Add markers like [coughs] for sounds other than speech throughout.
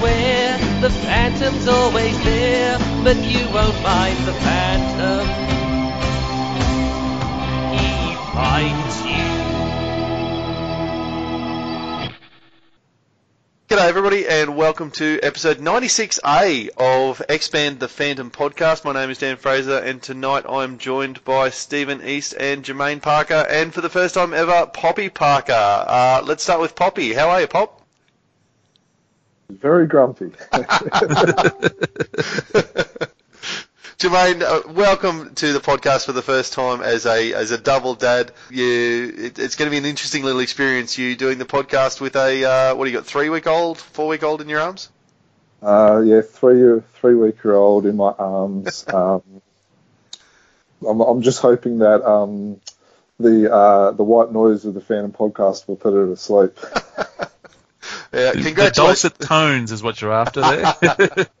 beware, the phantom's always there, but you won't find the phantom. He finds you. G'day everybody and welcome to episode 96A of Expand the Phantom podcast. My name is Dan Fraser and tonight I'm joined by Stephen East and Jermaine Parker and for the first time ever, Poppy Parker. Uh, let's start with Poppy. How are you, Pop? Very grumpy. [laughs] Jermaine, uh, welcome to the podcast for the first time as a as a double dad. You, it, it's going to be an interesting little experience. You doing the podcast with a uh, what do you got? Three week old, four week old in your arms? Uh, yeah, three three week old in my arms. [laughs] Um, I'm, I'm just hoping that um, the uh, the white noise of the Phantom podcast will put her to sleep. [laughs] Yeah, The congratulations. dulcet tones is what you're after there. [laughs] [laughs]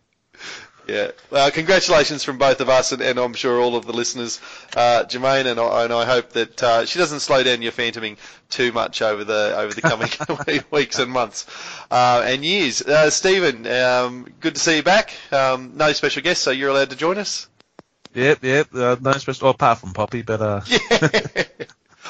Yeah. Well, congratulations from both of us, and, and I'm sure all of the listeners, uh, Jermaine, and I, and I hope that uh, she doesn't slow down your phantoming too much over the over the coming [laughs] weeks and months uh, and years. Uh, Stephen, um, good to see you back. Um, no special guest, so you're allowed to join us. yep, yep. Uh, no special, well, apart from Poppy, but uh, Yeah.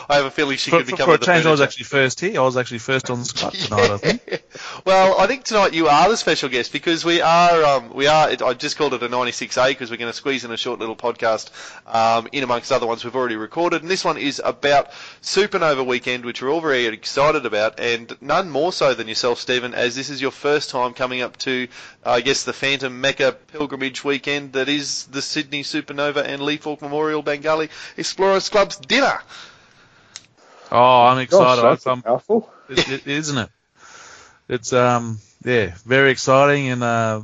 I have a feeling she for, could become for a the change, I was actually first here. I was actually first on the tonight. I think. [laughs] Well, I think tonight you are the special guest because we are um, we are. I just called it a 96A because we're going to squeeze in a short little podcast um, in amongst other ones we've already recorded, and this one is about Supernova Weekend, which we're all very excited about, and none more so than yourself, Stephen, as this is your first time coming up to, I guess, the Phantom Mecca pilgrimage weekend that is the Sydney Supernova and Lee Falk Memorial Bengali Explorers Club's dinner. Oh, I'm excited. Gosh, that's I'm, a mouthful. it, it, isn't it? It's um, yeah, very exciting, and uh,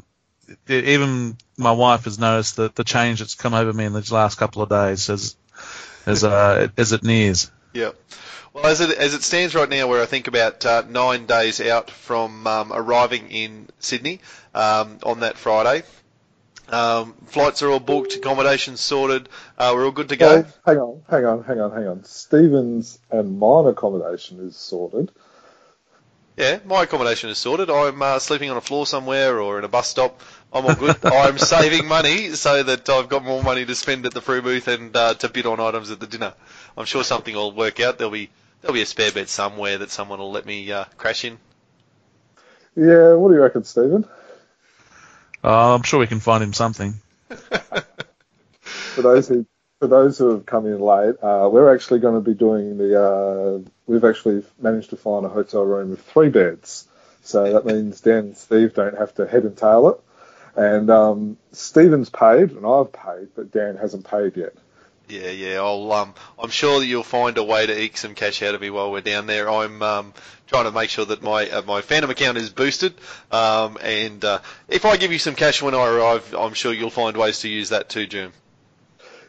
it, even my wife has noticed that the change that's come over me in these last couple of days as as uh, [laughs] as it nears. Yeah. Well, as it as it stands right now, we're I think about uh, nine days out from um, arriving in Sydney um, on that Friday. Um, flights are all booked, accommodations sorted. Uh, we're all good to go. Oh, hang on, hang on, hang on, hang on. Stevens and mine accommodation is sorted. Yeah, my accommodation is sorted. I'm uh, sleeping on a floor somewhere or in a bus stop. I'm all good. [laughs] I'm saving money so that I've got more money to spend at the Frew booth and uh, to bid on items at the dinner. I'm sure something will work out. There'll be there'll be a spare bed somewhere that someone will let me uh, crash in. Yeah, what do you reckon, Stephen? Oh, I'm sure we can find him something. For those who for those who have come in late, uh, we're actually going to be doing the. Uh, we've actually managed to find a hotel room with three beds, so that [laughs] means Dan and Steve don't have to head and tail it. And um, Stephen's paid, and I've paid, but Dan hasn't paid yet. Yeah, yeah. I'll um, I'm sure that you'll find a way to eke some cash out of me while we're down there. I'm um, trying to make sure that my uh, my Phantom account is boosted. Um, and uh, if I give you some cash when I arrive, I'm sure you'll find ways to use that too, Jim.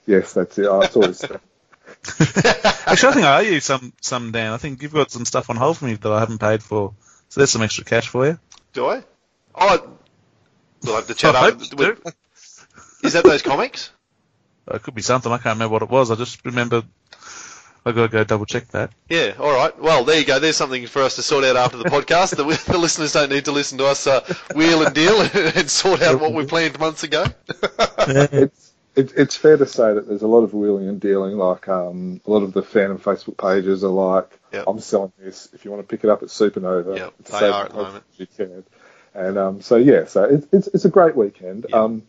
Yes, that's it. Oh, it's always [laughs] Actually, I think I owe you some, some Dan. I think you've got some stuff on hold for me that I haven't paid for. So there's some extra cash for you. Do I? Oh, we'll have to chat I hope after. you. Is that those comics? It could be something. I can't remember what it was. I just remember I got to go double check that. Yeah, all right. Well, there you go. There's something for us to sort out after the [laughs] podcast. the, the listeners don't need to listen to us uh, wheel and deal [laughs] and sort out what we planned months ago. [laughs] it's it, it's fair to say that there's a lot of wheeling and dealing. Like um, a lot of the Phantom Facebook pages are like, Yep. "I'm selling this. If you want to pick it up at Supernova, Yep, it's they are at the as moment. You can. And um, so yeah, so it, it's it's a great weekend. Yep. Um,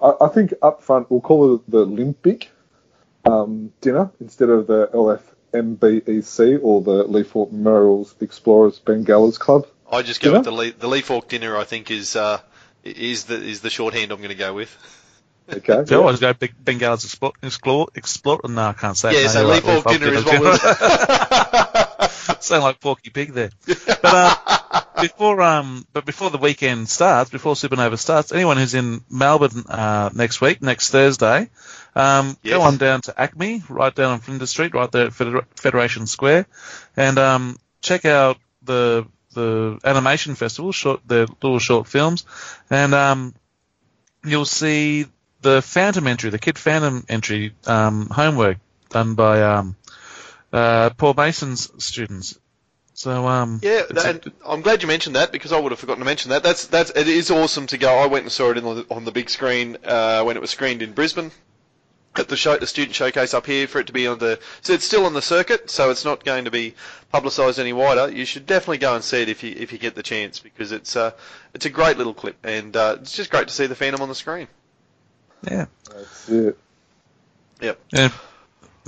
I, I think up front we'll call it the Olympic um, dinner instead of the LFMBEC E or the Lee Falk Memorials Explorers Bengalas Club. I just go Dinner? with the Lee, the Lee Falk dinner. I think is uh, is the is the shorthand I'm going to go with. Okay. [laughs] So I always go big Bengalas explore, explore, explore. No, I can't say. it. Yeah, No, so you're Lee right, Fork Fork dinner is what we'll. [laughs] [laughs] [laughs] Sound like Porky Pig there. But uh, [laughs] before um, but before the weekend starts, before Supernova starts, anyone who's in Melbourne uh, next week, next Thursday, um, Yes. go on down to ACMI, right down on Flinders Street, right there at Feder- Federation Square, and um, check out the the animation festival, short the little short films, and um, you'll see the Phantom entry, the Kid Phantom entry um, homework done by um, uh, Paul Mason's students. So um, Yeah, it's a- and I'm glad you mentioned that because I would have forgotten to mention that. That's that's it is awesome to go. I went and saw it in the, on the big screen uh, when it was screened in Brisbane at the show, the student showcase up here for it to be on the. So it's still on the circuit, so it's not going to be publicised any wider. You should definitely go and see it if you if you get the chance because it's uh it's a great little clip and uh, it's just great to see the Phantom on the screen. yeah, That's it. Yep. yeah,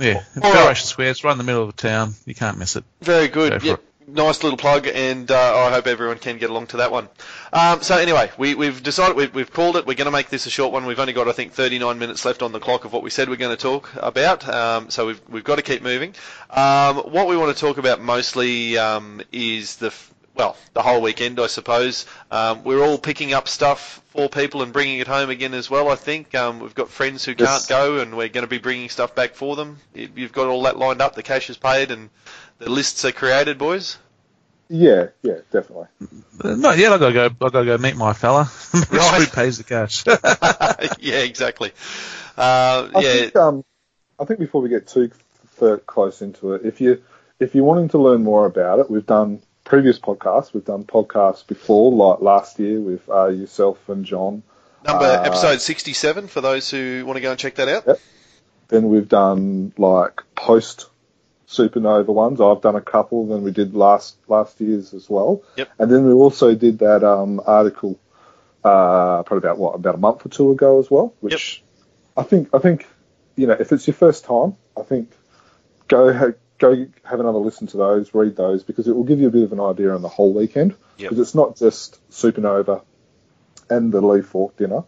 yeah. All right. Federation Square, it's right in the middle of the town. You can't miss it. Very Go good. for Yep. Nice little plug, and uh, I hope everyone can get along to that one. Um, so anyway, we, we've decided we've, we've called it. We're going to make this a short one. We've only got I think 39 minutes left on the clock of what we said we're going to talk about. Um, so we've we've got to keep moving. Um, what we want to talk about mostly um, is the f- well the whole weekend, I suppose. Um, we're all picking up stuff for people and bringing it home again as well. I think um, we've got friends who Yes. can't go, and we're going to be bringing stuff back for them. You- You've got all that lined up. The cash is paid, and the lists are created, boys. Yeah, yeah, definitely. Uh, Not yet. I gotta go. I gotta go meet my fella. [laughs] Right. Who pays the cash? [laughs] [laughs] yeah, exactly. Uh, I yeah, think um, I think before we get too close into it, if you if you're wanting to learn more about it, we've done previous podcasts. We've done podcasts before, like last year with uh, yourself and John. number uh, episode 67 for those who want to go and check that out. Yep. Then we've done like post supernova ones. I've done a couple. Then we did last last year's as well. Yep. And then we also did that um, article uh, probably about what about a month or two ago as well. Which I think I think you know if it's your first time, I think go go have another listen to those, read those because it will give you a bit of an idea on the whole weekend. Yep. Because it's not just supernova and the Lee Falk dinner.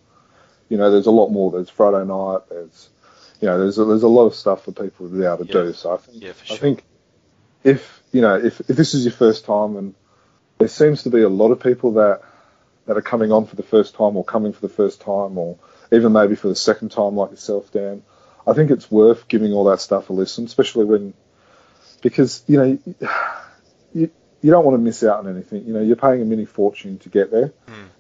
You know, there's a lot more. There's Friday night. There's you know, there's a, there's a lot of stuff for people to be able to Yeah. do. So I think Yeah, for I think if you know if if this is your first time, and there seems to be a lot of people that that are coming on for the first time, or coming for the first time, or even maybe for the second time, like yourself, Dan. I think it's worth giving all that stuff a listen, especially when because you know [sighs] you you don't want to miss out on anything. You know, you're paying a mini fortune to get there.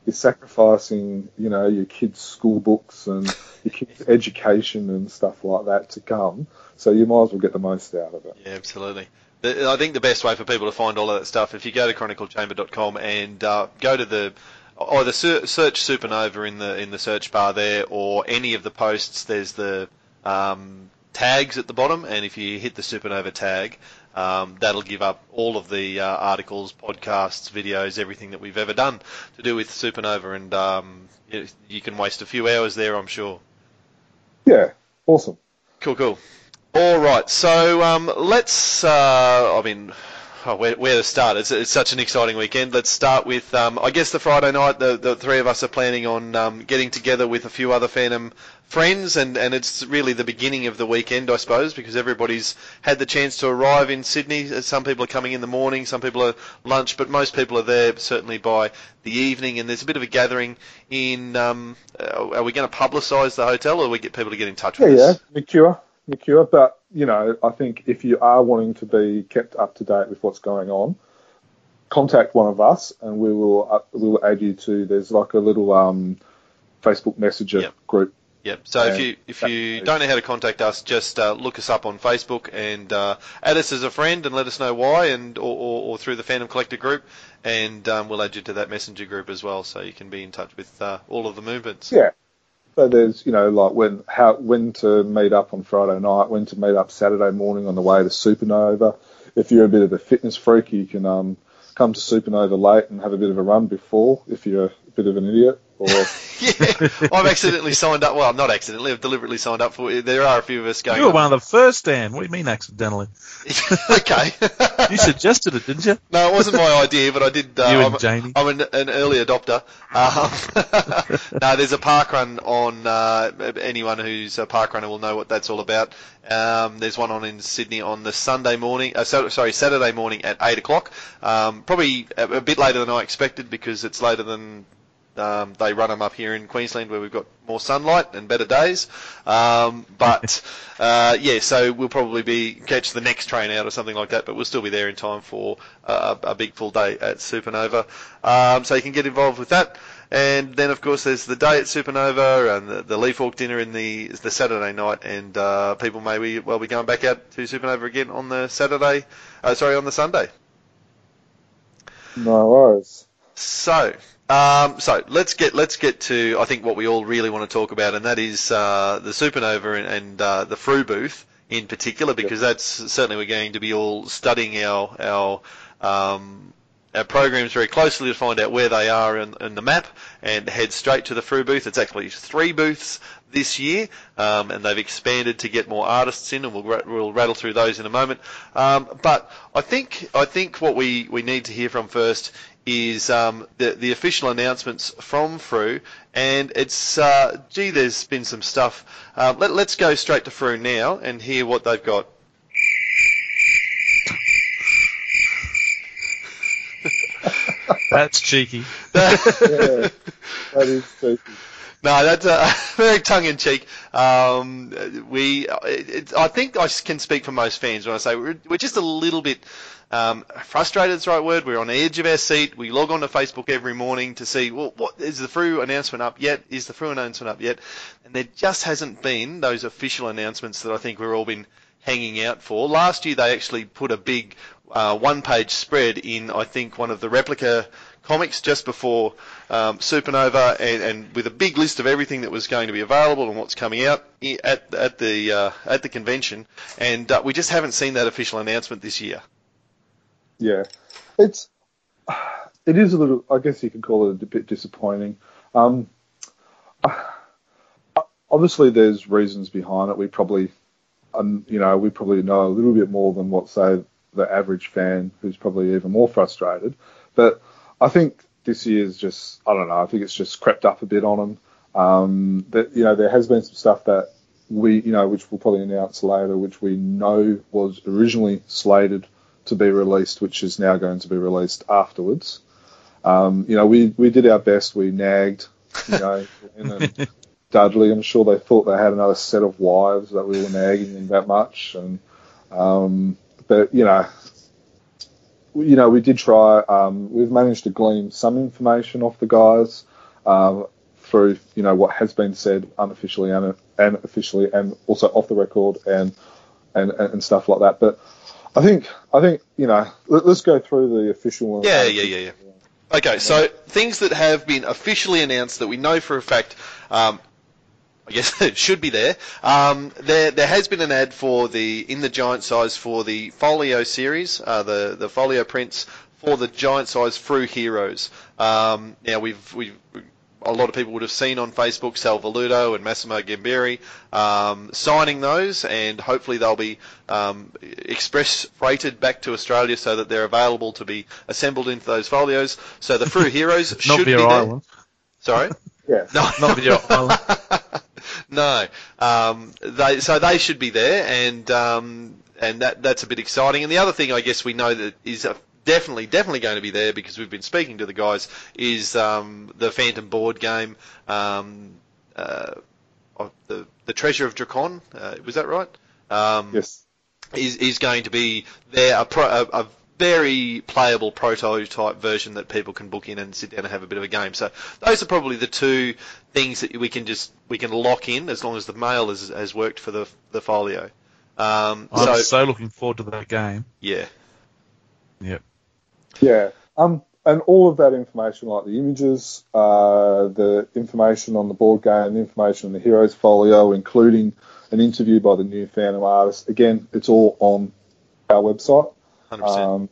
You're sacrificing, you know, your kids' school books and your kids' [laughs] education and stuff like that to come. So you might as well get the most out of it. Yeah, absolutely. I think the best way for people to find all of that stuff, if you go to chroniclechamber.com and uh, go to the either search Supernova in the in the search bar there, or any of the posts, there's the um, tags at the bottom, and if you hit the Supernova tag, um, that'll give up all of the uh, articles, podcasts, videos, everything that we've ever done to do with Supernova, and um, you, you can waste a few hours there, I'm sure. Yeah, awesome. Cool, cool. All right, so um, let's. Uh, I mean, oh, where, where to start? It's, it's such an exciting weekend. Let's start with. Um, I guess the Friday night. The, the three of us are planning on um, getting together with a few other Phantom friends, and, and it's really the beginning of the weekend, I suppose, because everybody's had the chance to arrive in Sydney. Some people are coming in the morning, some people are lunch, but most people are there certainly by the evening. And there's a bit of a gathering in. Um, are we going to publicise the hotel, or we get people to get in touch Yeah, with yeah, us? Mercure, Mercure. But you know, I think if you are wanting to be kept up to date with what's going on, contact one of us, and we will uh, we will add you to. There's like a little um, Facebook Messenger Yep. group. Yep. So if you if you don't know how to contact us, just uh, look us up on Facebook and uh, add us as a friend and let us know why, and or, or, or through the Phantom Collector group, and um, we'll add you to that messenger group as well, so you can be in touch with uh, all of the movements. Yeah. So there's, you know, like when how when to meet up on Friday night, when to meet up Saturday morning on the way to Supernova. If you're a bit of a fitness freak, you can um, come to Supernova late and have a bit of a run before. If you're a bit of an idiot, [laughs] [laughs] yeah, I've accidentally signed up. Well, not accidentally. I've deliberately signed up for. it. There are a few of us going. You were on- one of the first, Dan. What do you mean accidentally? [laughs] okay. You suggested it, didn't you? No, it wasn't my idea, but I did. Uh, You and I'm, Jamie. I'm an, an early adopter. Um, no, there's a park run on. Uh, anyone who's a park runner will know what that's all about. Um, there's one on in Sydney on the Sunday morning. Uh, so, sorry, Saturday morning at eight o'clock. Um, probably a, a bit later than I expected because it's later than um, they run them up here in Queensland where we've got more sunlight and better days. Um, but [laughs] uh, yeah, so we'll probably be catch the next train out or something like that. But we'll still be there in time for uh, a big full day at Supernova. Um, so you can get involved with that. And then, of course, there's the day at Supernova and the, the Lee Falk dinner in the the Saturday night, and uh, people may be, well be going back out to Supernova again on the Saturday, uh, sorry, on the Sunday. no worries. So, um, so let's get let's get to I think what we all really want to talk about, and that is uh, the Supernova and, and uh, the Frew booth in particular, because that's certainly we're going to be all studying our our um, our programs very closely to find out where they are in, in the map and head straight to the Frew booth. It's actually three booths this year, um, and they've expanded to get more artists in, and we'll, we'll rattle through those in a moment. Um, but I think I think what we, we need to hear from first is um, the the official announcements from Frew, and it's uh, gee, there's been some stuff. Uh, let, let's go straight to Frew now and hear what they've got. That's cheeky. [laughs] Yeah, that is cheeky. No, that's uh, [laughs] very tongue in cheek. Um, we, it, I think I can speak for most fans when I say we're, we're just a little bit um, frustrated. Is the right word. We're on the edge of our seat. We log on to Facebook every morning to see, well, what is the Frew announcement up yet? Is the Frew announcement up yet? And there just hasn't been those official announcements that I think we've all been hanging out for. Last year they actually put a big uh, one-page spread in, I think, one of the replica comics just before um, Supernova, and, and with a big list of everything that was going to be available and what's coming out at at the uh, at the convention. And uh, we just haven't seen that official announcement this year. Yeah, it's it is a little. I guess you could call it a bit disappointing. Um, obviously, there's reasons behind it. We probably, um, you know, we probably know a little bit more than what say the average fan, who's probably even more frustrated. But I think this year's just, I don't know. I think it's just crept up a bit on them. Um, that you know, there has been some stuff that we, you know, which we'll probably announce later, which we know was originally slated to be released, which is now going to be released afterwards. Um, you know, we, we did our best. We nagged, you know, [laughs] and Dudley. I'm sure they thought they had another set of wives that we were nagging them that much. And um, but you know, you know, we did try. Um, we've managed to glean some information off the guys um, through you know what has been said unofficially and, and officially, and also off the record and and and stuff like that. But I think I think you know let, us go through the official one. Yeah, yeah, yeah, yeah. Okay, so things that have been officially announced that we know for a fact, um, I guess [laughs] it should be there. Um, there, there has been an ad for the in the giant size for the Folio series, uh, the the Folio prints for the giant size Frew Heroes. Um, now we've we've a lot of people would have seen on Facebook Sal Velluto and Massimo Gamberi um, signing those, and hopefully they'll be um, express freighted back to Australia so that they're available to be assembled into those folios. So the Frew Heroes [laughs] should be Beer there. Island. Sorry. [laughs] yeah. No, Not Beer Island. No. Um, they, so they should be there, and um, and that that's a bit exciting. And the other thing, I guess, we know that is a, definitely definitely going to be there because we've been speaking to the guys is um, the Phantom board game. Um, uh, of the the Treasure of Dracon? uh, was that right? Um, Yes. is is going to be there a, pro, a, a very playable prototype version that people can book in and sit down and have a bit of a game. So those are probably the two things that we can just we can lock in as long as the mail has, has worked for the the folio. Um, I'm so so looking forward to that game. yeah, Yep. Yeah. Um, and all of that information, like the images, uh, the information on the board game, the information on the Heroes Folio, including an interview by the new Phantom artist. Again, it's all on our website. Um,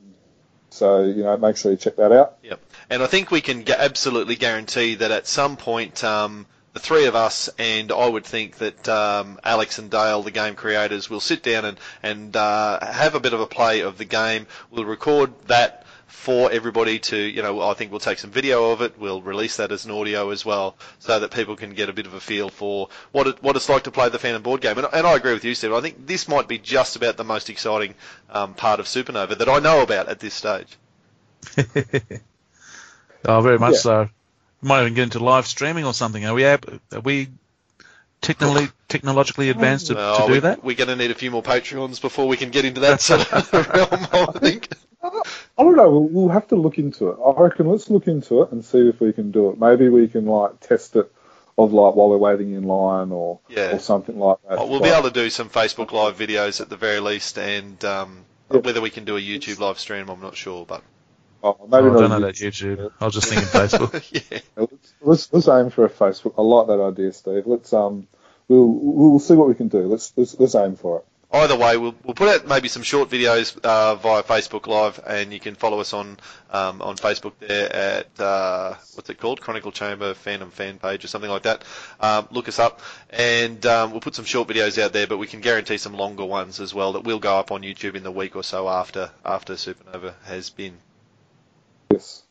so you know, make sure you check that out. Yep. and I think we can absolutely guarantee that at some point. Um, the three of us, and I would think that um, Alex and Dale, the game creators, will sit down and and uh, have a bit of a play of the game. We'll record that for everybody to, you know, I think we'll take some video of it. We'll release that as an audio as well, so that people can get a bit of a feel for what it, what it's like to play the Phantom board game. And, and I agree with you, Steve. I think this might be just about the most exciting um, part of Supernova that I know about at this stage. [laughs] oh, very much Yeah. so. Might even get into live streaming or something. Are we ab- are we technically [laughs] technologically advanced to, Well, to do we, that? We're going to need a few more Patreons before we can get into that sort of [laughs] realm, I think. I don't know. We'll, we'll have to look into it. I reckon let's look into it and see if we can do it. Maybe we can like test it of like while we're waiting in line or Yeah. or something like that. Oh, we'll be able to do some Facebook Live videos at the very least, and um, Yeah. whether we can do a YouTube live stream, I'm not sure. But Oh, Oh, maybe I don't not know a that YouTube. I was just thinking Facebook. [laughs] yeah, Let's, let's let's aim for a Facebook. I like that idea, Steve. Let's um we'll we'll see what we can do. Let's let's, let's aim for it. Either way, we'll, we'll put out maybe some short videos uh, via Facebook Live, and you can follow us on um, on Facebook there at uh, what's it called, Chronicle Chamber Phantom fan page or something like that. Um, look us up, and um, we'll put some short videos out there, but we can guarantee some longer ones as well that will go up on YouTube in the week or so after after Supernova has been. Yes.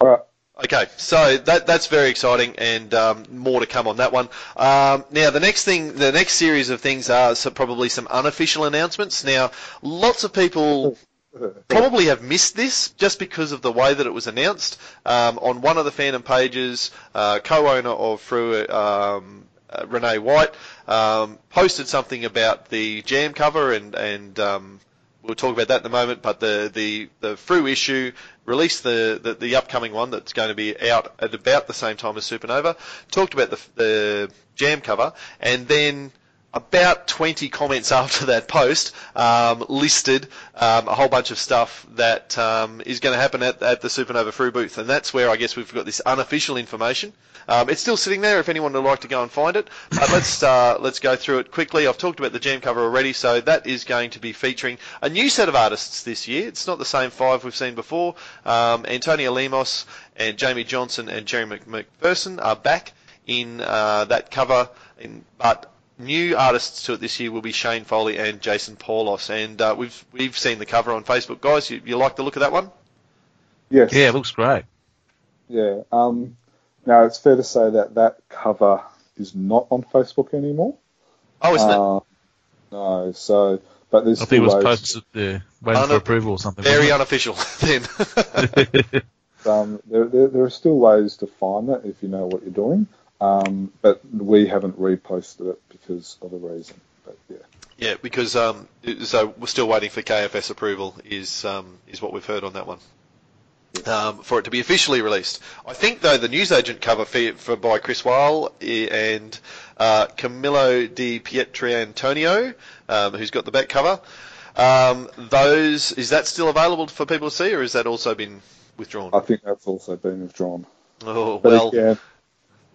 All right. Okay, so that that's very exciting, and um, more to come on that one. Um, now, the next thing, the next series of things are so probably some unofficial announcements. Now, lots of people [laughs] probably have missed this just because of the way that it was announced. Um, on one of the fandom pages, uh, co-owner of Frew, um, uh, Rene White, um, posted something about the jam cover, and and um, we'll talk about that in a moment. But the the the Frew issue released the, the the upcoming one that's going to be out at about the same time as Supernova. Talked about the the jam cover, and then about 20 comments [laughs] after that post um, listed um, a whole bunch of stuff that um, is going to happen at, at the Supernova Frew booth, and that's where I guess we've got this unofficial information. Um, it's still sitting there if anyone would like to go and find it, but [coughs] let's uh, let's go through it quickly. I've talked about the jam cover already, so that is going to be featuring a new set of artists this year. It's not the same five we've seen before. Um, Antonio Lemos and Jamie Johnson and Jerry McPherson are back in uh, that cover, in, but new artists to it this year will be Shane Foley and Jason Paulos, and uh, we've we've seen the cover on Facebook, guys. You, you like the look of that one? Yes. Yeah, it looks great. Yeah. Um. Now it's fair to say that that cover is not on Facebook anymore. Oh, isn't it? Uh, no. So, but there's I think it was still ways- posted there, waiting for approval or something. Very unofficial [laughs] then. [laughs] um, there, there, there are still ways to find that if you know what you're doing. Um, but we haven't reposted it because of a reason. But yeah, yeah, because um, so we're still waiting for KFS approval. Is um, is what we've heard on that one. Um, for it to be officially released, I think though the newsagent cover for, for by Chris Weil eh, and uh, Camillo Di Pietrantonio, um, who's got the back cover, um, those is that still available for people to see, or has that also been withdrawn? I think that's also been withdrawn. Oh But well, again,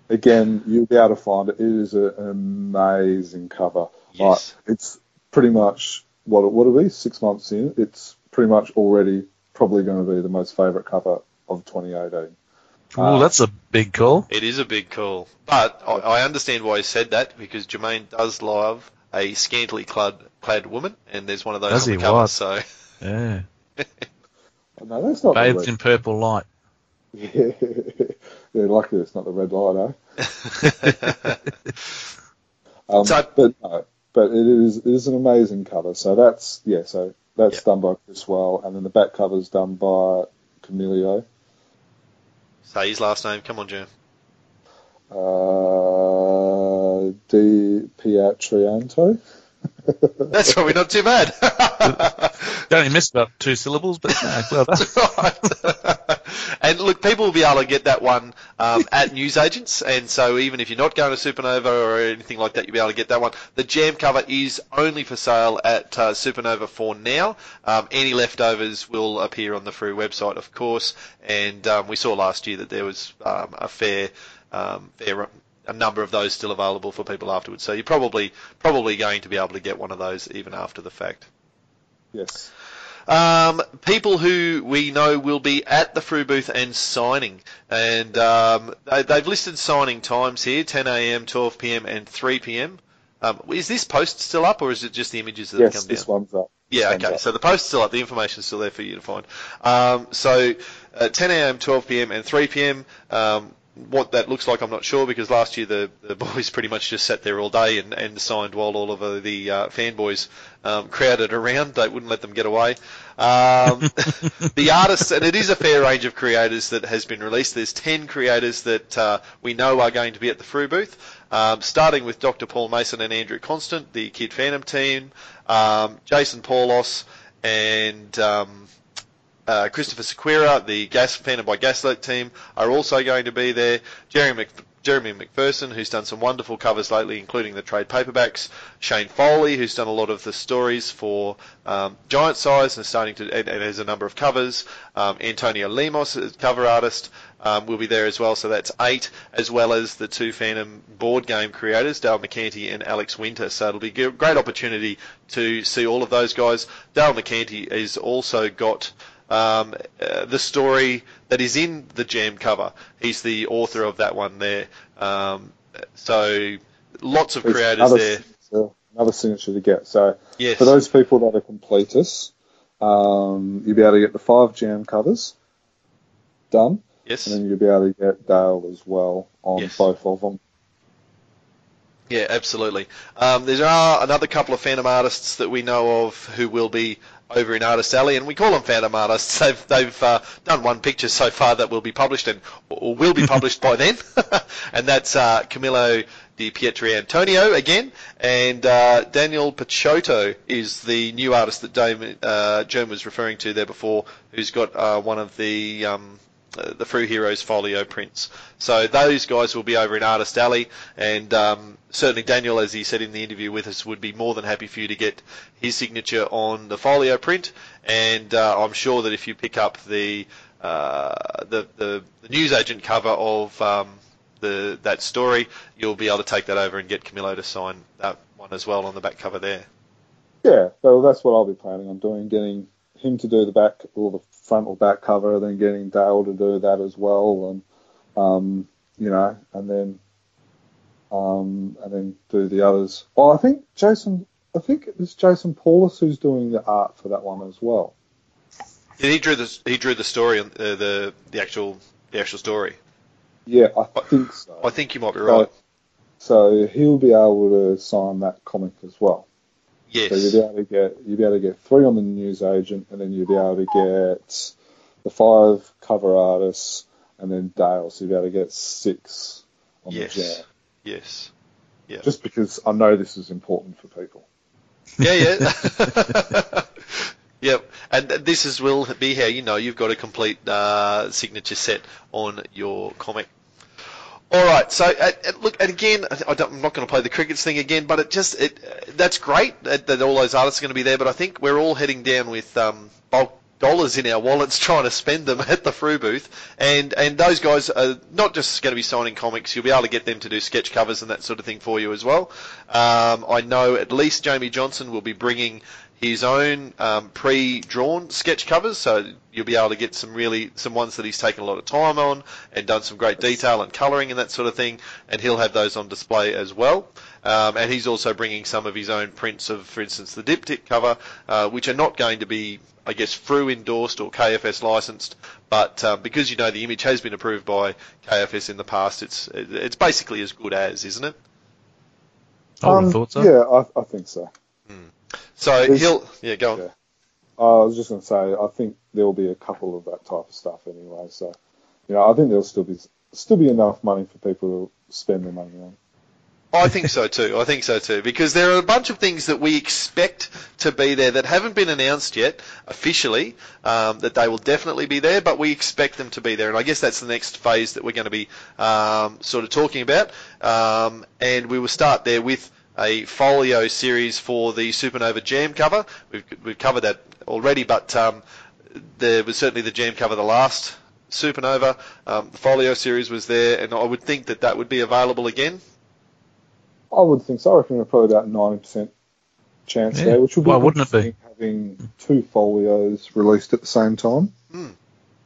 again, you'll be able to find it. It is a, an amazing cover. Yes. Like, it's pretty much what it would be six months in. It's pretty much already probably going to be the most favourite cover of 2018. Oh, that's a big call. It is a big call, but I, I understand why he said that because Jermaine does love a scantily clad, clad woman, and there's one of those Does on he? the cover. What? So Yeah. [laughs] No, that's not Bathed in purple light. [laughs] yeah, luckily it's not the red light, eh? [laughs] Um, So- but no, but it is it is an amazing cover. So that's yeah. So that's done by Chris Well, and then the back cover's done by Camillo. say his last name. Come on, Jim. Uh, Di Pietranto. That's probably not too bad. You only missed about two syllables, but no, well done. [laughs] right. and look, people will be able to get that one um, at newsagents, and so even if you're not going to Supernova or anything like that, you'll be able to get that one. The jam cover is only for sale at uh, Supernova for now. Um, any leftovers will appear on the Frew website, of course, and um, we saw last year that there was um, a fair, um, fair a number of those still available for people afterwards. So you're probably probably going to be able to get one of those even after the fact. Yes. Um, people who we know will be at the Frew booth and signing, and um, they, they've listed signing times here: 10 a.m., 12 p.m., and 3 p.m. Um, is this post still up, or is it just the images that have Yes, come down? this one's up. Yeah, okay. up. So the post's still up. The information's still there for you to find. Um, so uh, 10 a.m., 12 p.m., and 3 p.m. What that looks like, I'm not sure because last year the, the [laughs] boys pretty much just sat there all day and, and signed while all of the uh, fanboys um, crowded around. They wouldn't let them get away. Um, [laughs] the artists, and it is a fair range of creators that has been released. There's 10 creators that uh, we know are going to be at the Frew booth, um, starting with Dr. Paul Mason and Andrew Constant, the Kid Phantom team, um, Jason Paulos, and um, uh, Christopher Sequeira, the Gas Phantom by Gaslight team, are also going to be there. Jeremy, Mc, Jeremy McPherson, who's done some wonderful covers lately, including the trade paperbacks. Shane Foley, who's done a lot of the stories for um, Giant Size and starting to and, and has a number of covers. Um, Antonio Lemos, cover artist, um, will be there as well. So that's eight, as well as the two Phantom board game creators, Dale McCanty and Alex Winter. So it'll be a great opportunity to see all of those guys. Dale McCanty has also got um, uh, the story that is in the Jam cover. He's the author of that one there. Um, so lots of It's creators another there. signature- another signature to get. So Yes. for those people that are completists, um, you'll be able to get the five jam covers done, yes. and then you'll be able to get Dale as well on Yes. both of them. Yeah, absolutely. Um, there are another couple of Phantom artists that we know of who will be over in Artist Alley, and we call them Phantom artists. [laughs] They've they've uh, done one picture so far that will be published and or will be published by then, [laughs] and that's uh, Camillo Di Pietrantonio again, and uh, Daniel Pachotto is the new artist that Dame, uh, Joan was referring to there before, who's got uh, one of the um, uh, the Frew Heroes folio prints. So those guys will be over in Artist Alley, and um, certainly Daniel, as he said in the interview with us, would be more than happy for you to get his signature on the folio print. And uh, I'm sure that if you pick up the uh, the, the the newsagent cover of um, the that story, you'll be able to take that over and get Camillo to sign that one as well on the back cover there. Yeah, so that's what I'll be planning on doing, getting him to do the back or the front or back cover, then getting Dale to do that as well, and um, you know, and then um, and then do the others. Oh, I think Jason, I think it's Jason Paulos who's doing the art for that one as well. Yeah, he drew the he drew the story on uh, the the actual the actual story. Yeah, I think so. I think you might be right. So he'll be able to sign that comic as well. Yes. So you'll be able to get you'll be able to get three on the news agent, and then you'll be able to get the five cover artists, and then Dale. So you'll be able to get six on Yes. the jam. Yes. Yeah. Just because I know this is important for people. Yeah, yeah. [laughs] [laughs] yep. And this is will be how you know you've got a complete uh, signature set on your comic. All right. So uh, uh, look, and again, I I'm not going to play the crickets thing again, but it just it uh, that's great that, that all those artists are going to be there. But I think we're all heading down with um, bulk dollars in our wallets [laughs] trying to spend them at the Frew booth, and and those guys are not just going to be signing comics. You'll be able to get them to do sketch covers and that sort of thing for you as well. Um, I know at least Jamie Johnson will be bringing his own um, pre-drawn sketch covers, so you'll be able to get some really some ones that he's taken a lot of time on and done some great detail and colouring and that sort of thing, and he'll have those on display as well. Um, and he's also bringing some of his own prints of, for instance, the diptych cover, uh, which are not going to be, I guess, Frew endorsed or KFS licensed, but um, because you know the image has been approved by KFS in the past, it's it's basically as good as, isn't it? I would have Um, thought so. Yeah, I, I think so. So There's- he'll, yeah, go on. Yeah. I was just going to say, I think there will be a couple of that type of stuff anyway. So, you know, I think there'll still be still be enough money for people to spend their money on. I think so too. I think so too. Because there are a bunch of things that we expect to be there that haven't been announced yet officially, um, that they will definitely be there, but we expect them to be there. And I guess that's the next phase that we're going to be um, sort of talking about. Um, and we will start there with a folio series for the Supernova Jam cover. We've, we've covered that already, but um, there was certainly the Jam cover the last Supernova. Um, the folio series was there, and I would think that that would be available again. I would think so. I reckon we're probably about ninety percent chance Yeah. there, which would be Why wouldn't it be? having two folios released at the same time.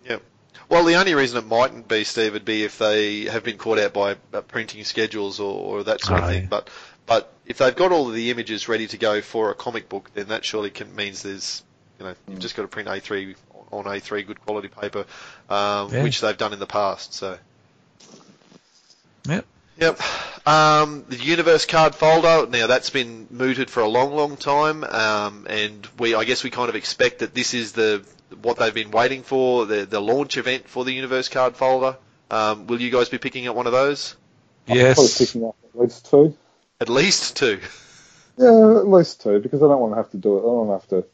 Yep. Well, the only reason it mightn't be, Steve, would be if they have been caught out by uh, printing schedules or, or that sort of Oh, thing. yeah. But but if they've got all of the images ready to go for a comic book, then that surely can, means there's you know you've just got to print A3 on A3 good quality paper, um, Yeah. which they've done in the past. So. Yep. Yep. Um, the universe card folder. Now that's been mooted for a long, long time, um, and we, I guess, we kind of expect that this is the what they've been waiting for, the the launch event for the universe card folder. Um, will you guys be picking up one of those? I'm probably Yes. picking up at least two. At least two. Yeah, at least two, because I don't want to have to do it. I don't want to have to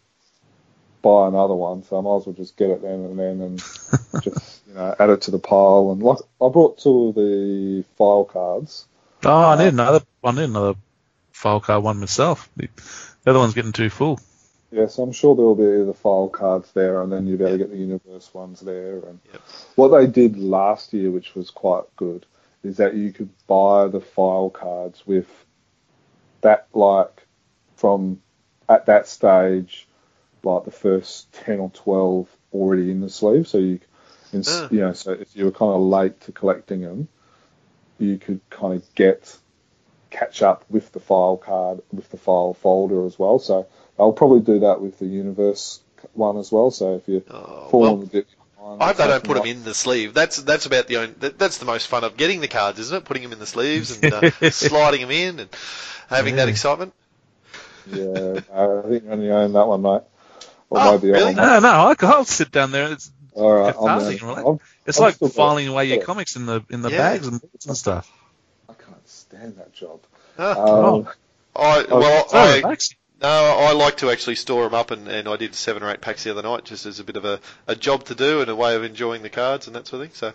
buy another one, so I might as well just get it then and then and [laughs] just you know add it to the pile. And like I brought two of the file cards. Oh, I need another. I need another file card one myself. The the other one's getting too full. Yeah, so I'm sure there will be the file cards there, and then you'll be able to get the universe ones there. And Yep. what they did last year, which was quite good, is that you could buy the file cards with that like from at that stage, like the first ten or twelve already in the sleeve. So you, in, Ah. you know, so if you were kind of late to collecting them, you could kind of get catch up with the file card with the file folder as well. So I'll probably do that with the universe one as well. So if you Oh, fall well, a bit behind, I hope they don't something put them in the sleeve. That's that's about the only, that, that's the most fun of getting the cards, isn't it? Putting them in the sleeves and uh, [laughs] sliding them in and having that excitement. Yeah, I think you're only own that one, mate. Or Oh, maybe really? No, no, I, I'll sit down there. It's All right, I'm, cathartic, uh, right? I'm, it's I'm like filing got- away your comics in the in the Yeah. bags and, and stuff. I can't stand that job. Oh, Um, I, well, So I, relaxing. No, I like to actually store them up, and, and I did seven or eight packs the other night, just as a bit of a, a job to do and a way of enjoying the cards and that sort of thing. So,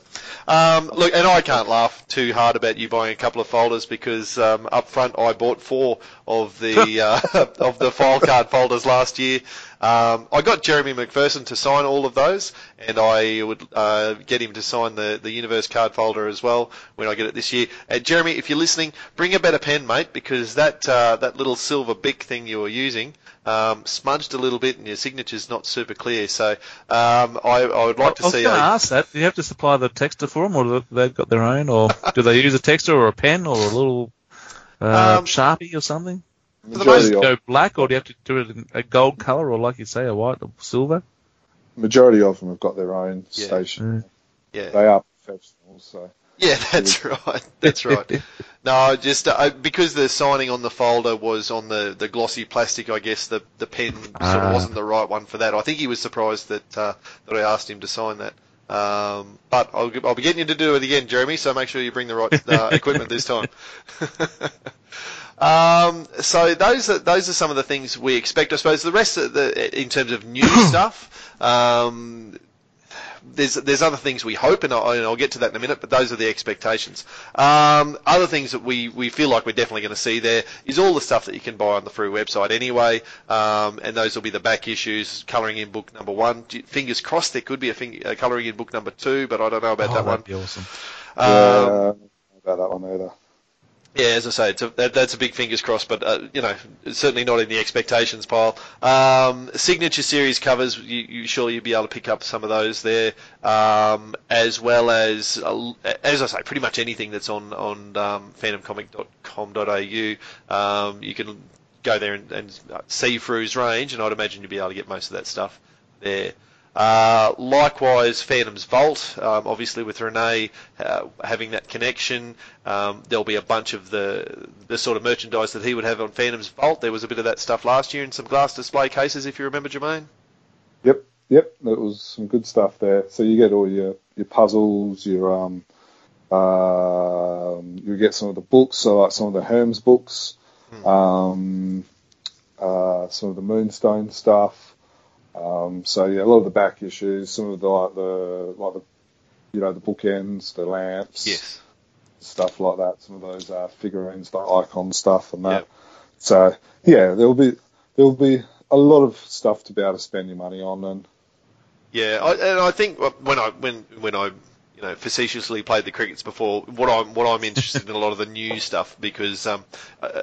um, look, and I can't laugh too hard about you buying a couple of folders because um, up front I bought four of the [laughs] uh, [laughs] of the file card folders last year. Um, I got Jeremy McPherson to sign all of those, and I would uh, get him to sign the, the Universe card folder as well when I get it this year. And Jeremy, if you're listening, bring a better pen, mate, because that uh, that little silver bic thing you were using um, smudged a little bit, and your signature's not super clear. So um, I, I would like to I was see going to ask that. Do you have to supply the texter for them, or do they've got their own, or do they use a texter or a pen or a little uh, Um, sharpie or something? For the majority, Go black, or do you have to do it in a gold color, or like you say, a white or silver? majority of them have got their own Yeah. station. yeah. They are professionals, so Yeah, [laughs] that's right. That's right. [laughs] No, just uh, because the signing on the folder was on the, the glossy plastic, I guess the the pen sort of Ah. wasn't the right one for that. I think he was surprised that uh, that I asked him to sign that. Um, but I'll, I'll be getting you to do it again, Jeremy. So make sure you bring the right uh, equipment this time. [laughs] um, so those are those are some of the things we expect. I suppose the rest of the in terms of new [coughs] stuff. Um, there's there's other things we hope, and I'll, and I'll get to that in a minute. But those are the expectations. Um, other things that we, we feel like we're definitely going to see there is all the stuff that you can buy on the Frew website anyway, um, and those will be the back issues, colouring in book number one. Fingers crossed there could be a, fing- a colouring in book number two, but I don't know about oh, that one. that'd be awesome. Um, I about that one either. Yeah, as I say, a, that, that's a big fingers crossed, but uh, you know, certainly not in the expectations pile. Um, signature series covers, you, you surely you'll be able to pick up some of those there, um, as well as, uh, as I say, pretty much anything that's on on um, phantomcomic.com.au. Um, you can go there and, and see Frew's range, and I'd imagine you'll be able to get most of that stuff there. Uh, likewise, Phantom's Vault, um, obviously with Rene uh, having that connection, um, there'll be a bunch of the the sort of merchandise that he would have on Phantom's Vault. There was a bit of that stuff last year in some glass display cases, if you remember, Jermaine. Yep, yep, that was some good stuff there. So you get all your, your puzzles, your um, um, you get some of the books, so like some of the Hermes books, um, uh, some of the Moonstone stuff. Um, so yeah, a lot of the back issues, some of the like the like the you know the bookends, the lamps, Yes. stuff like that. Some of those uh, figurines, the icon stuff, and that. Yep. So yeah, there'll be there'll be a lot of stuff to be able to spend your money on, and Yeah, I, and I think when I when when I you know, facetiously played the crickets before. What I'm what I'm interested in a lot of the new stuff because um, uh,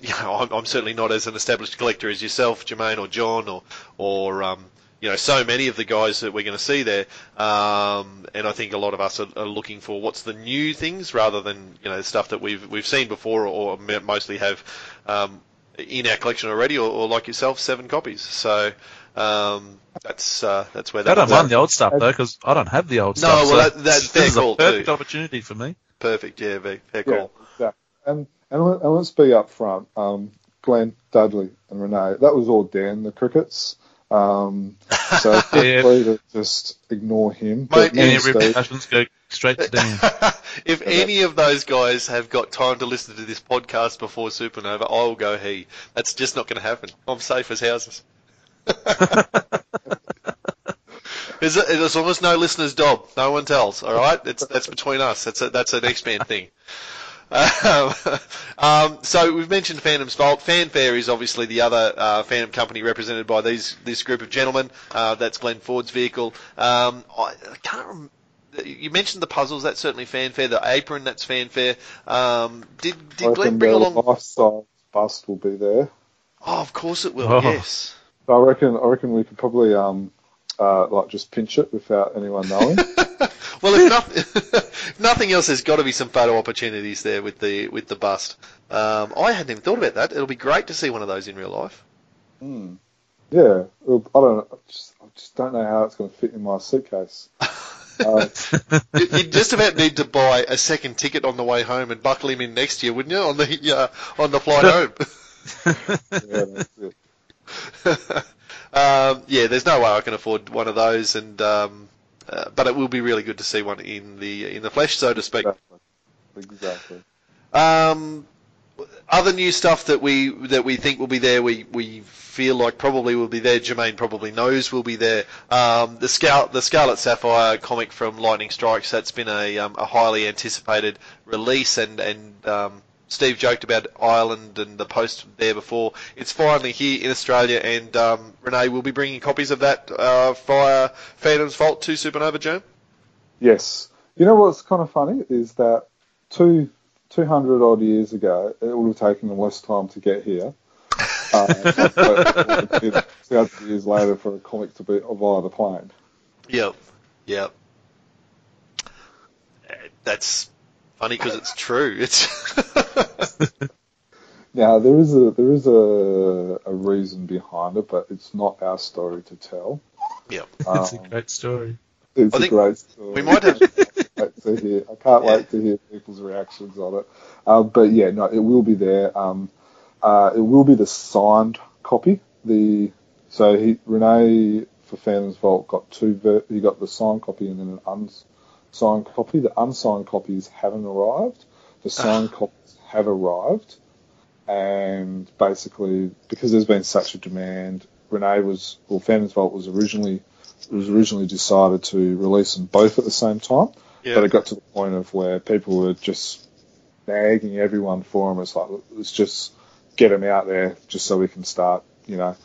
you know I'm, I'm certainly not as an established collector as yourself, Jermaine or John or or um, you know so many of the guys that we're going to see there. Um, and I think a lot of us are, are looking for what's the new things rather than you know stuff that we've we've seen before or, or mostly have um, in our collection already, or, or like yourself, seven copies. So. Um, that's uh, that's where I that. don't mind the old stuff though, because I don't have the old No, stuff. No, well, so that- that's this fair is a perfect too. opportunity for me. Perfect. Yeah, fair, fair Yeah, call. exactly. And and, let- and let's be upfront. Um, Glenn, Dudley, and Rene. That was all Dan, the crickets. Um, so [laughs] feel Yeah. free to just ignore him. Mate, But me Any repercussions go straight to Dan. [laughs] if any of those guys have got time to listen to this podcast before Supernova, I will go he. That's just not going to happen. I'm safe as houses. [laughs] As, as long as no listeners dob, no one tells. All right, it's that's between us. That's a, that's an X-Man thing. Um, [laughs] um, so we've mentioned Phantom's Vault. Fanfare is obviously the other uh, Phantom company represented by these this group of gentlemen. Uh, that's Glenn Ford's vehicle. Um, I, I can't. Rem- you mentioned the puzzles. That's certainly fanfare. The apron. That's fanfare. Um, did did Glenn bring along? life-size bust will be there. Oh, of course it will. Oh. Yes. I reckon I reckon we could probably um uh like just pinch it without anyone knowing. [laughs] well, if nothing, [laughs] if nothing else, there's got to be some photo opportunities there with the with the bust. Um, I hadn't even thought about that. It'll be great to see one of those in real life. Hmm. Yeah, I don't. I just, I just don't know how it's going to fit in my suitcase. [laughs] Uh, You- You'd just about need to buy a second ticket on the way home and buckle him in next year, wouldn't you? On the uh, on the flight home. yeah. [laughs] um, yeah, there's no way I can afford one of those, and um, uh, but it will be really good to see one in the in the flesh, so to speak. Exactly. Exactly. Um, other new stuff that we that we think will be there, we, we feel like probably will be there. Jermaine probably knows will be there. Um, the Scar- the Scarlet Sapphire comic from Lightning Strikes. That's been a, um, a highly anticipated release, and and um, Steve joked about Ireland and the post there before. It's finally here in Australia, and um, Rene will be bringing copies of that uh, via Phantom's Vault to Supernova Germ. Yes. You know what's kind of funny is that two two hundred odd years ago, it would have taken them less time to get here. Uh, [laughs] two hundred years later for a comic to be via the plane. Yep. Yep. Uh, That's funny because it's true. It's [laughs] Now there is a there is a, a reason behind it, but it's not our story to tell. yep. [laughs] It's a Um, great story. It's I a think great story. We might have. [laughs] wait to hear. I can't wait to hear people's reactions on it. Um, but yeah, no, it will be there. Um, uh, it will be the signed copy. The so he Rene for Phantom's Vault got two. Ver- he got the signed copy and then an unsigned copy. The unsigned copies haven't arrived. The ah. signed copies have arrived, and basically because there's been such a demand, Rene was well, Phantom's Vault was originally it was originally decided to release them both at the same time. Yeah. But it got to the point of where people were just nagging everyone for them. It's like, let's just get them out there just so we can start, you know,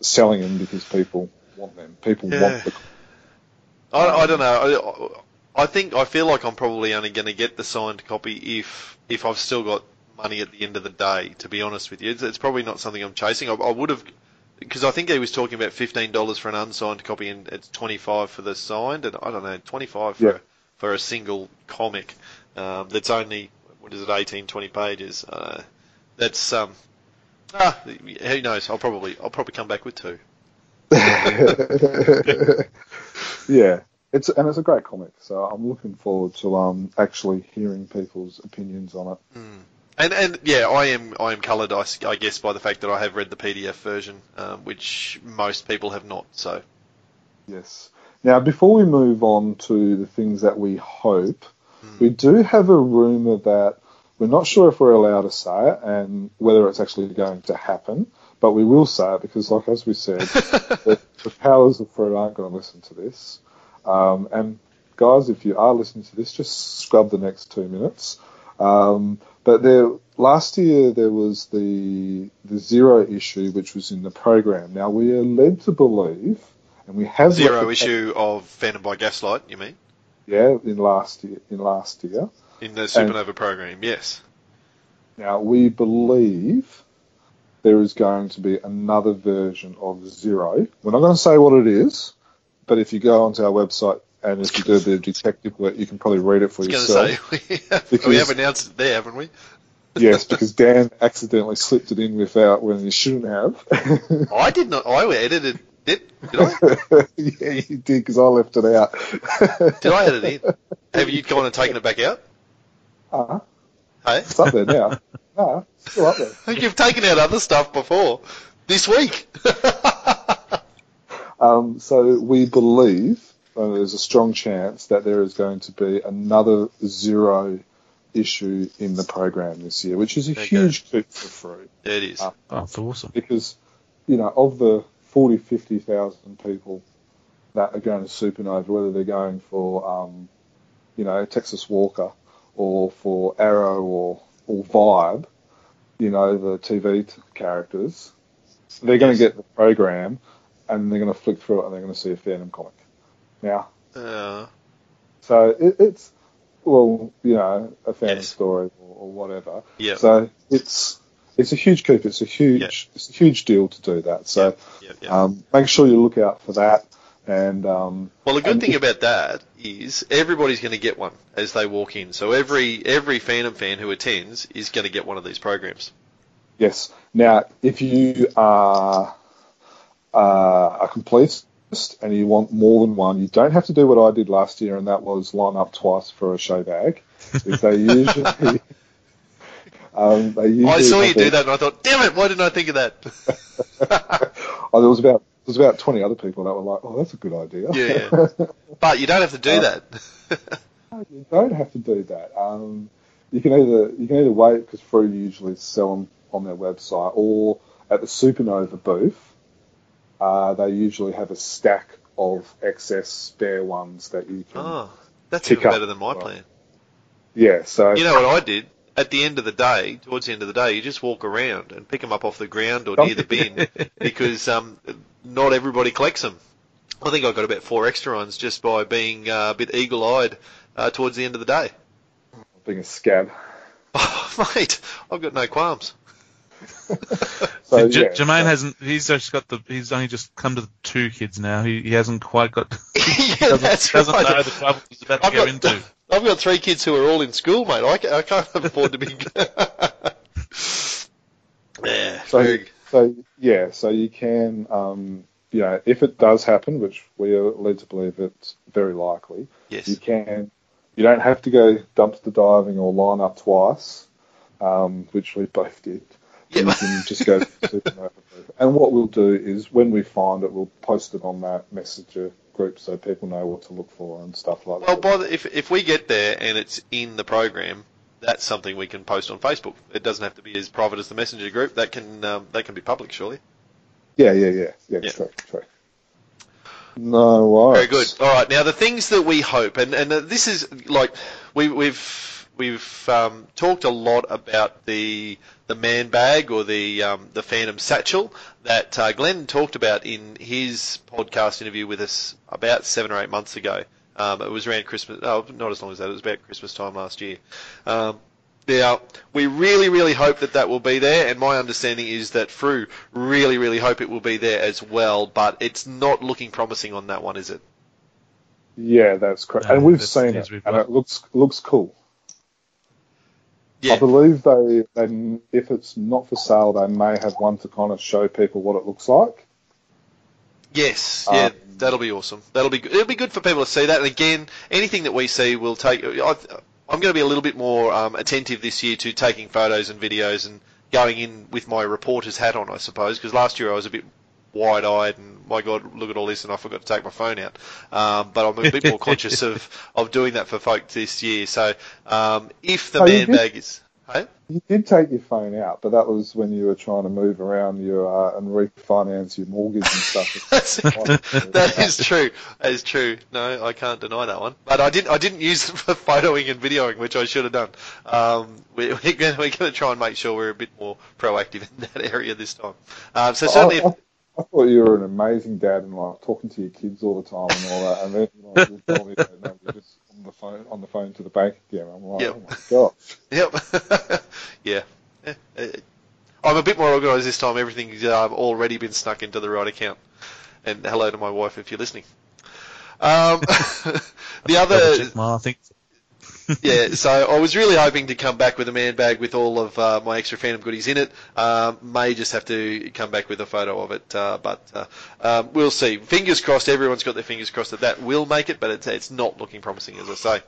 selling them because people want them. People Yeah. want the. I, I don't know. I, think I feel like I'm probably only going to get the signed copy if if I've still got money at the end of the day. To be honest with you, it's, it's probably not something I'm chasing. I, I would have because I think he was talking about fifteen dollars for an unsigned copy and it's twenty five for the signed, and I don't know twenty five for Yeah. for a single comic um, that's only what is it 18, 20 pages. Uh, that's um. Ah, who knows? I'll probably I'll probably come back with two. [laughs] yeah, it's and it's a great comic. So I'm looking forward to um actually hearing people's opinions on it. And and yeah, I am I am coloured, I guess, by the fact that I have read the PDF version, um, which most people have not. So Yes. Now, before we move on to the things that we hope, Hmm. we do have a rumour that we're not sure if we're allowed to say it and whether it's actually going to happen, but we will say it because, like as we said, [laughs] the, the powers of Frew aren't going to listen to this. Um, and guys, if you are listening to this, just scrub the next two minutes. Um, but there, last year there was the the zero issue, which was in the program. Now we are led to believe, and we have zero issue of Phantom by Gaslight, you mean? Yeah, in last year. In last year. In the Supernova program, yes. Now we believe there is going to be another version of Zero. We're not going to say what it is, but if you go onto our website and if you do a bit of detective work, you can probably read it for I was yourself. say, [laughs] we have, Because- we have announced it there, haven't we? [laughs] yes, [laughs] because Dan accidentally slipped it in without when he shouldn't have. I did not. I edited it. Did I? yeah, you did because I left it out. Did I edit it in? Have you gone and taken it back out? Uh, Hey? it's up there now. No, it's still up there. I think you've taken out other stuff before this week. Um, so we believe uh, there's a strong chance that there is going to be another zero issue in the program this year, which is a Okay. huge coup for Frew there it is. Uh, Oh, it's awesome. because, you know, of the 40, 50,000 people that are going to Supernova, whether they're going for, um, you know, Texas Walker or for Arrow or, or Vibe, you know, the TV t- characters, they're going to get the program and they're going to flick through it and they're going to see a Phantom comic. Yeah. Uh, so it, it's, well, you know, a Phantom Yes. story or, or whatever. yeah. So it's it's a huge coup. It's a huge Yeah. it's a huge deal to do that. So yeah, yeah. um, make sure you look out for that. And um, Well, the good thing if- about that is everybody's going to get one as they walk in. So every every Phantom fan who attends is going to get one of these programs. yes, now if you are uh, a completist and you want more than one, you don't have to do what I did last year, and that was line up twice for a show bag. If they [laughs] usually um, they usually I saw you have do that, and I thought, damn it, why didn't I think of that? [laughs] [laughs] oh, there was about there was about twenty other people that were like, "Oh, that's a good idea." Yeah, but you don't have to do Uh, that. No, you don't have to do that. Um, you can either you can either wait because Frew usually sell them on their website, or at the Supernova booth, uh, they usually have a stack of excess spare ones that you can. oh, that's even better than my plan. Yeah, so You know what I did? At the end of the day, towards the end of the day, you just walk around and pick them up off the ground or near the bin [laughs] because um, not everybody collects them. I think I got about four extra ones just by being uh, a bit eagle-eyed uh, towards the end of the day. being a scab. [laughs] Oh, mate, I've got no qualms. So J- yeah, Jermaine so- hasn't. He's just got the. He's only just come to the two kids now. He, he hasn't quite got. [laughs] yeah, Doesn't, that's doesn't right. know the trouble he's about to I've go got, into. [laughs] I've got three kids who are all in school, mate. I, I can't [laughs] afford to be. yeah, So, so yeah, so you can, um, you know, if it does happen, which we are led to believe it's very likely, yes. you can. You don't have to go dumpster diving or line up twice, um, which we both did. Yeah. You can just go. And what we'll do is when we find it, we'll post it on that messenger group so people know what to look for and stuff like Well, that. Well, if if we get there and it's in the program, that's something we can post on Facebook. It doesn't have to be as private as the messenger group. That can um, that can be public, surely. yeah, yeah, yeah, yeah, Yeah. true, true. No worries. Very good. All right. Now the things that we hope, and and this is like we, we've we've um, talked a lot about the the man bag or the um, the Phantom satchel that uh, Glenn talked about in his podcast interview with us about seven or eight months ago. Um, it was around Christmas. Oh, not as long as that. It was about Christmas time last year. Um, now, we really, really hope that that will be there, and my understanding is that Frew really, really hope it will be there as well, but it's not looking promising on that one, is it? Yeah, that's correct. No, and we've seen it, and it looks looks cool. I believe they, they, if it's not for sale, they may have one to kind of show people what it looks like. Yes, yeah, Um, that'll be awesome. That'll be good. It'll be good for people to see that. And again, anything that we see, we'll take. I, I'm going to be a little bit more um, attentive this year to taking photos and videos and going in with my reporter's hat on, I suppose, because last year I was a bit wide-eyed and my God, look at all this, and I forgot to take my phone out. Um, but I'm a bit more [laughs] conscious of of doing that for folk this year. So um, if the Oh, man did? bag is, hey, You did take your phone out, but that was when you were trying to move around your uh, and refinance your mortgage and stuff. [laughs] That's, that is true. That is true. No, I can't deny that one. But I didn't. I didn't use it for photoing and videoing, which I should have done. Um, we, [laughs] we're going to try and make sure we're a bit more proactive in that area this time. Um, so certainly, I, if, I thought you were an amazing dad and like talking to your kids all the time and all that, and then you know, you told me that no, you're just on the phone on the phone to the bank again. I'm like, Yep. oh my gosh. Yep. [laughs] yeah. Eh, I'm a bit more organised this time. Everything's uh, already been snuck into the right account. And hello to my wife if you're listening. Um, [laughs] the other, Double check my- I think [laughs] yeah, so I was really hoping to come back with a man bag with all of uh, my extra Phantom goodies in it. Um, may just have to come back with a photo of it, uh, but uh, um, we'll see. Fingers crossed. Everyone's got their fingers crossed that that will make it, but it's it's not looking promising, as I say.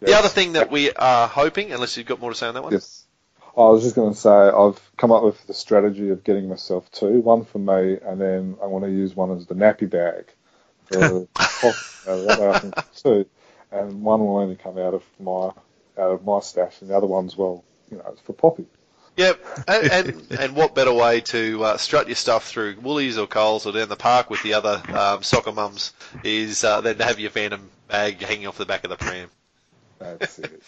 The other thing that we are hoping, unless you've got more to say on that one, Yes. I was just going to say I've come up with the strategy of getting myself two, one for me, and then I want to use one as the nappy bag. For [laughs] uh, that I can get two, and one will only come out of my out of my stash, and the other one's well, you know, it's for Poppy. Yep, and, and and what better way to uh, strut your stuff through Woolies or Coles or down the park with the other um, soccer mums is uh, than to have your Phantom bag hanging off the back of the pram. That's it.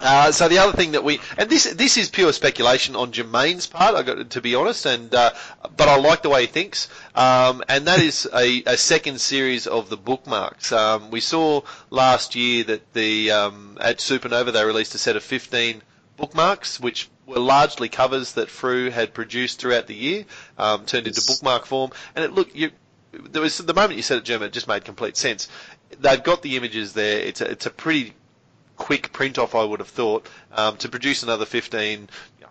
Uh, so the other thing that we and this this is pure speculation on Jermaine's part, I got to be honest, and uh, but I like the way he thinks, um, and that is a, a second series of the bookmarks. Um, we saw last year that the um, at Supernova they released a set of 15 bookmarks, which were largely covers that Frew had produced throughout the year, um, turned into bookmark form. And it look you. There was the moment you said it, Jermaine, it just made complete sense. They've got the images there. It's a, it's a pretty quick print off, I would have thought, um, to produce another 15,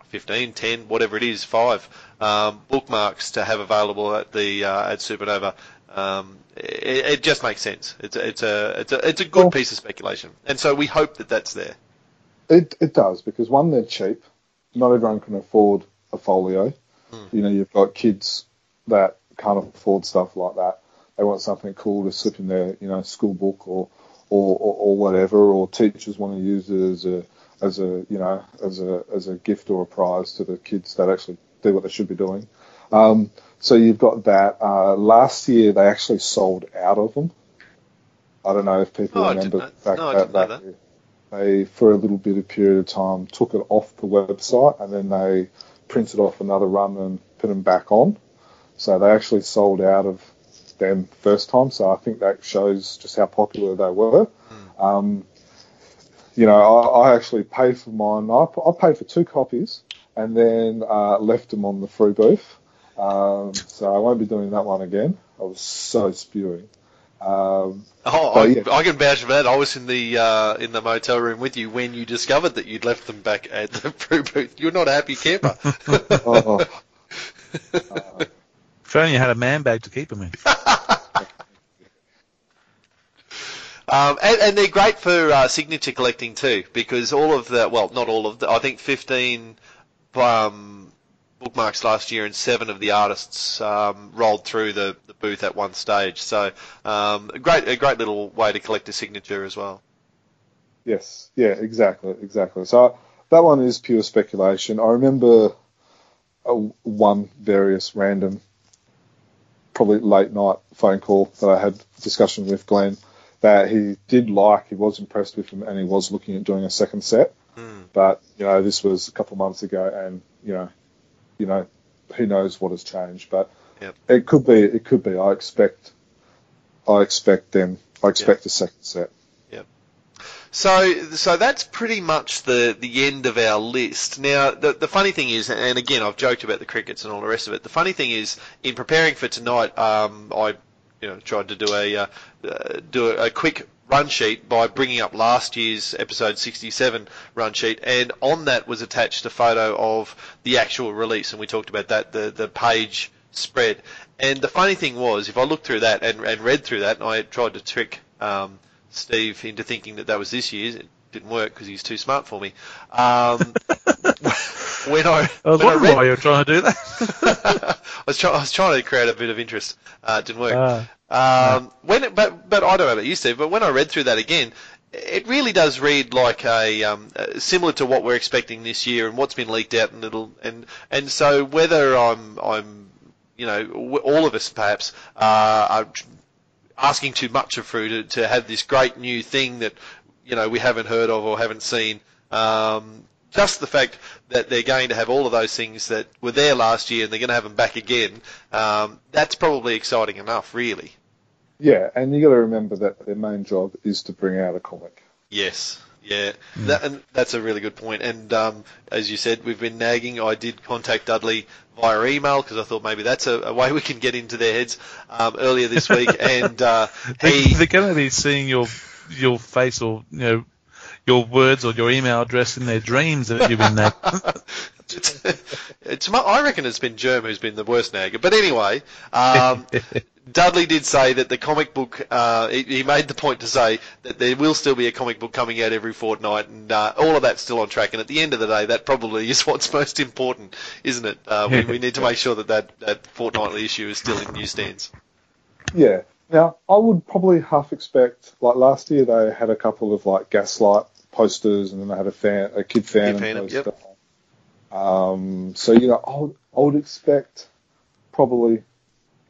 15, 10, whatever it is, five um, bookmarks to have available at the uh, at Supernova. Um, it, it just makes sense. It's a, it's a it's a it's a good Well- piece of speculation, and so we hope that that's there. It it does because one, they're cheap. Not everyone can afford a folio. You know, you've got kids that can't afford stuff like that. They want something cool to slip in their you know school book or or, or, or whatever. Or teachers want to use it as a as a you know as a as a gift or a prize to the kids that actually do what they should be doing. Um, so you've got that. Uh, last year they actually sold out of them. I don't know if people Oh, remember the know- no, I that, that that. they, for a little bit of period of time, took it off the website and then they printed off another run and put them back on. So they actually sold out of them first time. So I think that shows just how popular they were. Um, you know, I, I actually paid for mine. I, I paid for two copies and then uh, left them on the Frew booth. Um, so I won't be doing that one again. I was so spewing. Um, Oh, I, yeah. I can vouch for that. I was in the uh, in the motel room with you when you discovered that you'd left them back at the [laughs] Frew booth. You're not a happy camper. [laughs] oh, [laughs] if only you had a man bag to keep them in. Um, and, and they're great for uh, signature collecting too, because all of the, well, not all of the, I think 15 um, bookmarks last year and seven of the artists um, rolled through the, the booth at one stage. So um, a great, a great little way to collect a signature as well. Yes, yeah, exactly, exactly. So that one is pure speculation. I remember a, one various random, probably late night phone call that I had discussion with Glenn that he did like, he was impressed with him, and he was looking at doing a second set. But you know, this was a couple of months ago, and you know, you know, who knows what has changed? But Yep. it could be, it could be. I expect, I expect them. I expect a second set. So, so that's pretty much the, the end of our list. Now, the, the funny thing is, and again, I've joked about the crickets and all the rest of it. The funny thing is, in preparing for tonight, um, I, you know, tried to do a uh, uh, do a, quick run sheet by bringing up last year's episode 67 run sheet, and on that was attached a photo of the actual release, and we talked about that, the the page spread. And the funny thing was, if I looked through that and, and read through that, and I tried to trick um, Steve into thinking that that was this year's. It didn't work because he's too smart for me. Um, [laughs] when I, I was when I wondering read, why you were trying to do that. [laughs] I was, try, I was trying to create a bit of interest. Uh, it didn't work. Ah. um, when it, but but I don't know about you, Steve. But when I read through that again, it really does read like a um, uh, similar to what we're expecting this year and what's been leaked out and it'll and and so whether I'm I'm you know all of us perhaps uh, are asking too much of Frew to, to have this great new thing that you know we haven't heard of or haven't seen um, just the fact that they're going to have all of those things that were there last year and they're going to have them back again, um, that's probably exciting enough, really. Yeah, and you got to remember that their main job is to bring out a comic. Yes. Yeah, that, and that's a really good point. And um, as you said, we've been nagging. I did contact Dudley via email because I thought maybe that's a, a, way we can get into their heads um, earlier this week. [laughs] and uh, he, they're going to be seeing your your face or you know your words or your email address in their dreams that you've been nagging. [laughs] [laughs] it's, it's, I reckon it's been Germ who's been the worst nagger. But anyway, um, [laughs] Dudley did say that the comic book, uh, he, he, made the point to say that there will still be a comic book coming out every fortnight, and uh, all of that's still on track. And at the end of the day, that probably is what's most important, isn't it? Uh, we, we, need to make sure that, that that fortnightly issue is still in newsstands. Yeah. Now, I would probably half expect, like last year, they had a couple of like gaslight posters, and then they had a fan, a kid fan, kid poster. Yep. Um, so you know, I would, I would expect probably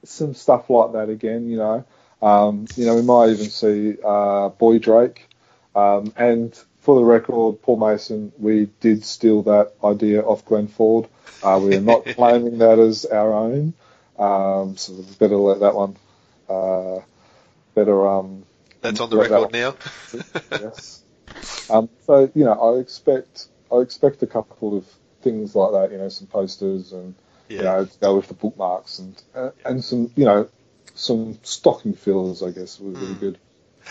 some stuff like that again. You know, um, you know, we might even see uh, Boy Drake. Um, and for the record, Paul Mason, we did steal that idea off Glenn Ford. Uh, we are not [laughs] claiming that as our own, um, so better let that one. Uh, better. Um, That's on the record now. [laughs] yes. Um, so you know, I expect I expect a couple of things like that. You know, some posters and yeah. you know, go with the bookmarks and uh, and some you know some stocking fillers, I guess, was really mm. good.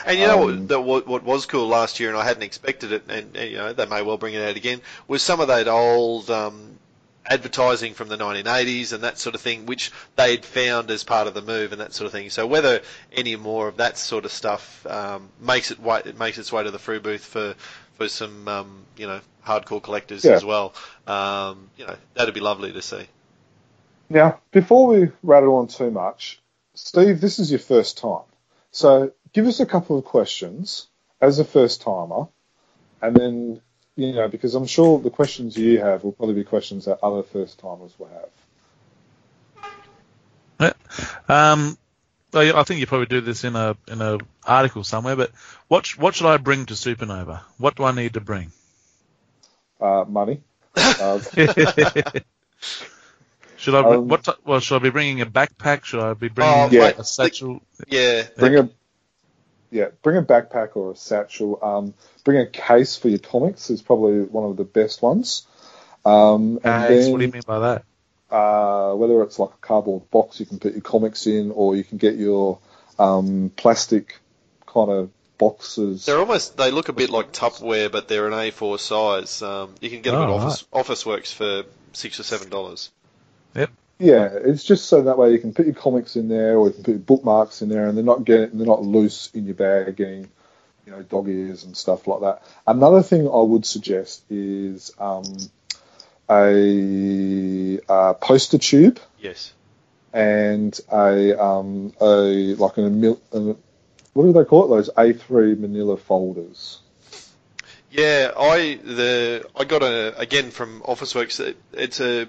And you know um, what, what, what was cool last year, and I hadn't expected it, and, and, you know they may well bring it out again, was some of that old um, advertising from the 1980s and that sort of thing, which they'd found as part of the move and that sort of thing. So whether any more of that sort of stuff um, makes it way, it makes its way to the Frew booth for for some um, you know hardcore collectors yeah. as well, um, you know that'd be lovely to see. Now, before we rattle on too much, Steve, this is your first time. So give us a couple of questions as a first timer, and then, you know, because I'm sure the questions you have will probably be questions that other first timers will have. Um, I think you probably do this in a in a article somewhere. But what what should I bring to Supernova? What do I need to bring? Uh, money. [laughs] Uh, Should I? Um, what? Well, should I be bringing a backpack? Should I be bringing oh, yeah, a satchel? Yeah. Bring a. Yeah, bring a backpack or a satchel. Um, bring a case for your comics is probably one of the best ones. Um, and case, then, what do you mean by that? Uh, whether it's like a cardboard box you can put your comics in, or you can get your um, plastic kind of boxes. They're almost they look a bit like Tupperware, but they're an A4 size. Um, you can get them oh, at Office right. Officeworks for six or seven dollars. Yep. Yeah, it's just so that way you can put your comics in there, or you can put your bookmarks in there, and they're not getting they're not loose in your bag, getting you know dog ears and stuff like that. Another thing I would suggest is um, a, a, poster tube. Yes. And a um, a like an a, what do they call it? Those A3 Manila folders. Yeah, I the I got a again from Officeworks. It, it's a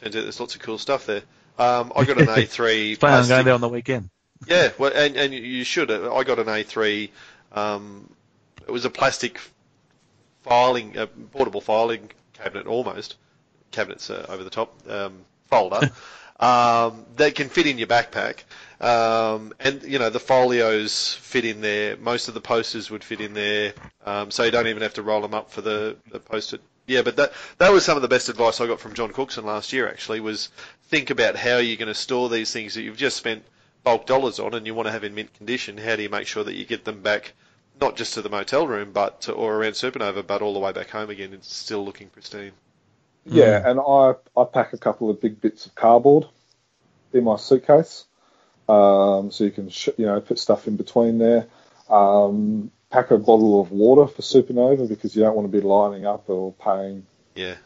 Turns out there's lots of cool stuff there. Um, I got an [laughs] A3. Plan on going there on the weekend. Yeah, well, and, and you should. I got an A3. Um, it was a plastic filing, a portable filing cabinet almost. Cabinets uh, over the top um, folder [laughs] um, that can fit in your backpack. Um, and you know the folios fit in there. Most of the posters would fit in there, um, so you don't even have to roll them up for the, the poster yeah, but that that was some of the best advice I got from John Cookson last year. Actually, was think about how you're going to store these things that you've just spent bulk dollars on, and you want to have in mint condition. How do you make sure that you get them back, not just to the motel room, but to, or around Supernova, but all the way back home again, it's still looking pristine. Yeah, mm. and I I pack a couple of big bits of cardboard in my suitcase, um, so you can sh- you know put stuff in between there. Um, pack a bottle of water for Supernova because you don't want to be lining up or paying. Yeah.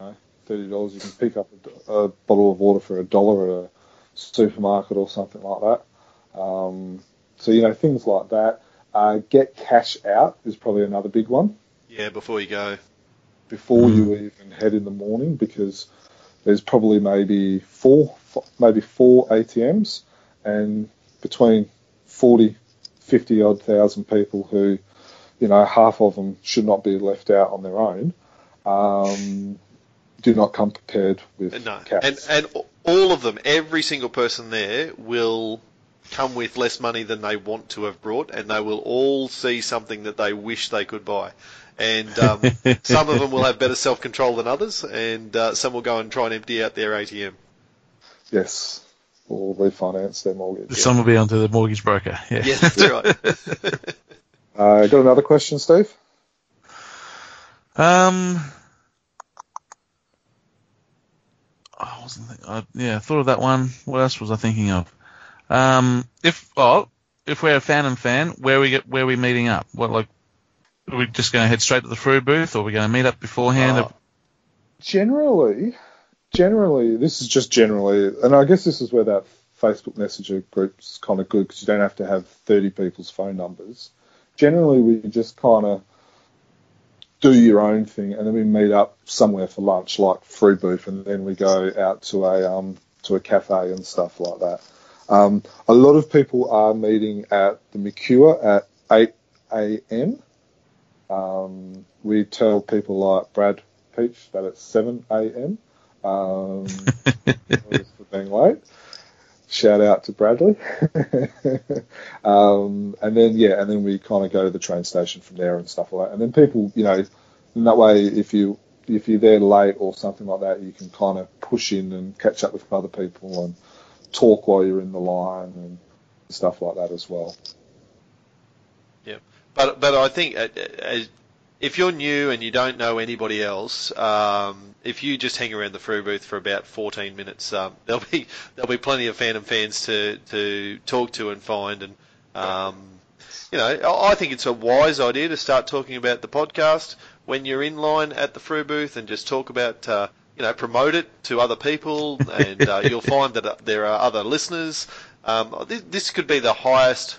You know, Thirty dollars. You can pick up a, a, bottle of water for a dollar at a supermarket or something like that. Um, so you know things like that. Uh, get cash out is probably another big one. Yeah, before you go. Before you mm. even head in the morning, because there's probably maybe four, maybe four ATMs, and between 40 50 odd thousand people who, you know, half of them should not be left out on their own. um, do not come prepared with No, cats. and and all of them, every single person there will come with less money than they want to have brought, and they will all see something that they wish they could buy. And um, [laughs] some of them will have better self control than others, and uh, some will go and try and empty out their ATM. yes, or refinance their mortgage. Some will be onto the mortgage broker. Yeah. Yeah, that's right. [laughs] Uh, got another question, Steve? Um. I wasn't. Think- I, yeah, I thought of that one. What else was I thinking of? Um, if oh, if we're a fan and fan, where we get where we meeting up? What like? Are we just going to head straight to the Frew booth, or are we going to meet up beforehand? Oh. Generally, generally, this is just generally, and I guess this is where that Facebook Messenger group's kind of good because you don't have to have 30 people's phone numbers. Generally, we just kind of do your own thing, and then we meet up somewhere for lunch, like Frew Booth, and then we go out to a um, to a cafe and stuff like that. Um, a lot of people are meeting at the Mercure at 8 a.m. Um, we tell people like Brad Peach that it's 7 a.m. Um, [laughs] for being late. Shout out to Bradley. [laughs] um, and then yeah, and then we kind of go to the train station from there and stuff like that. And then people, you know, in that way, if you if you're there late or something like that, you can kind of push in and catch up with other people and talk while you're in the line and stuff like that as well. Yeah, but but I think uh, uh, if you're new and you don't know anybody else, um, if you just hang around the Frew booth for about 14 minutes, um, [laughs] there'll be there'll be plenty of Phantom fans to to talk to and find. And um, you know, I I think it's a wise idea to start talking about the podcast when you're in line at the Frew booth and just talk about. Uh, you know, promote it to other people, [laughs] and uh, you'll find that uh, there are other listeners. Um, this, this could be the highest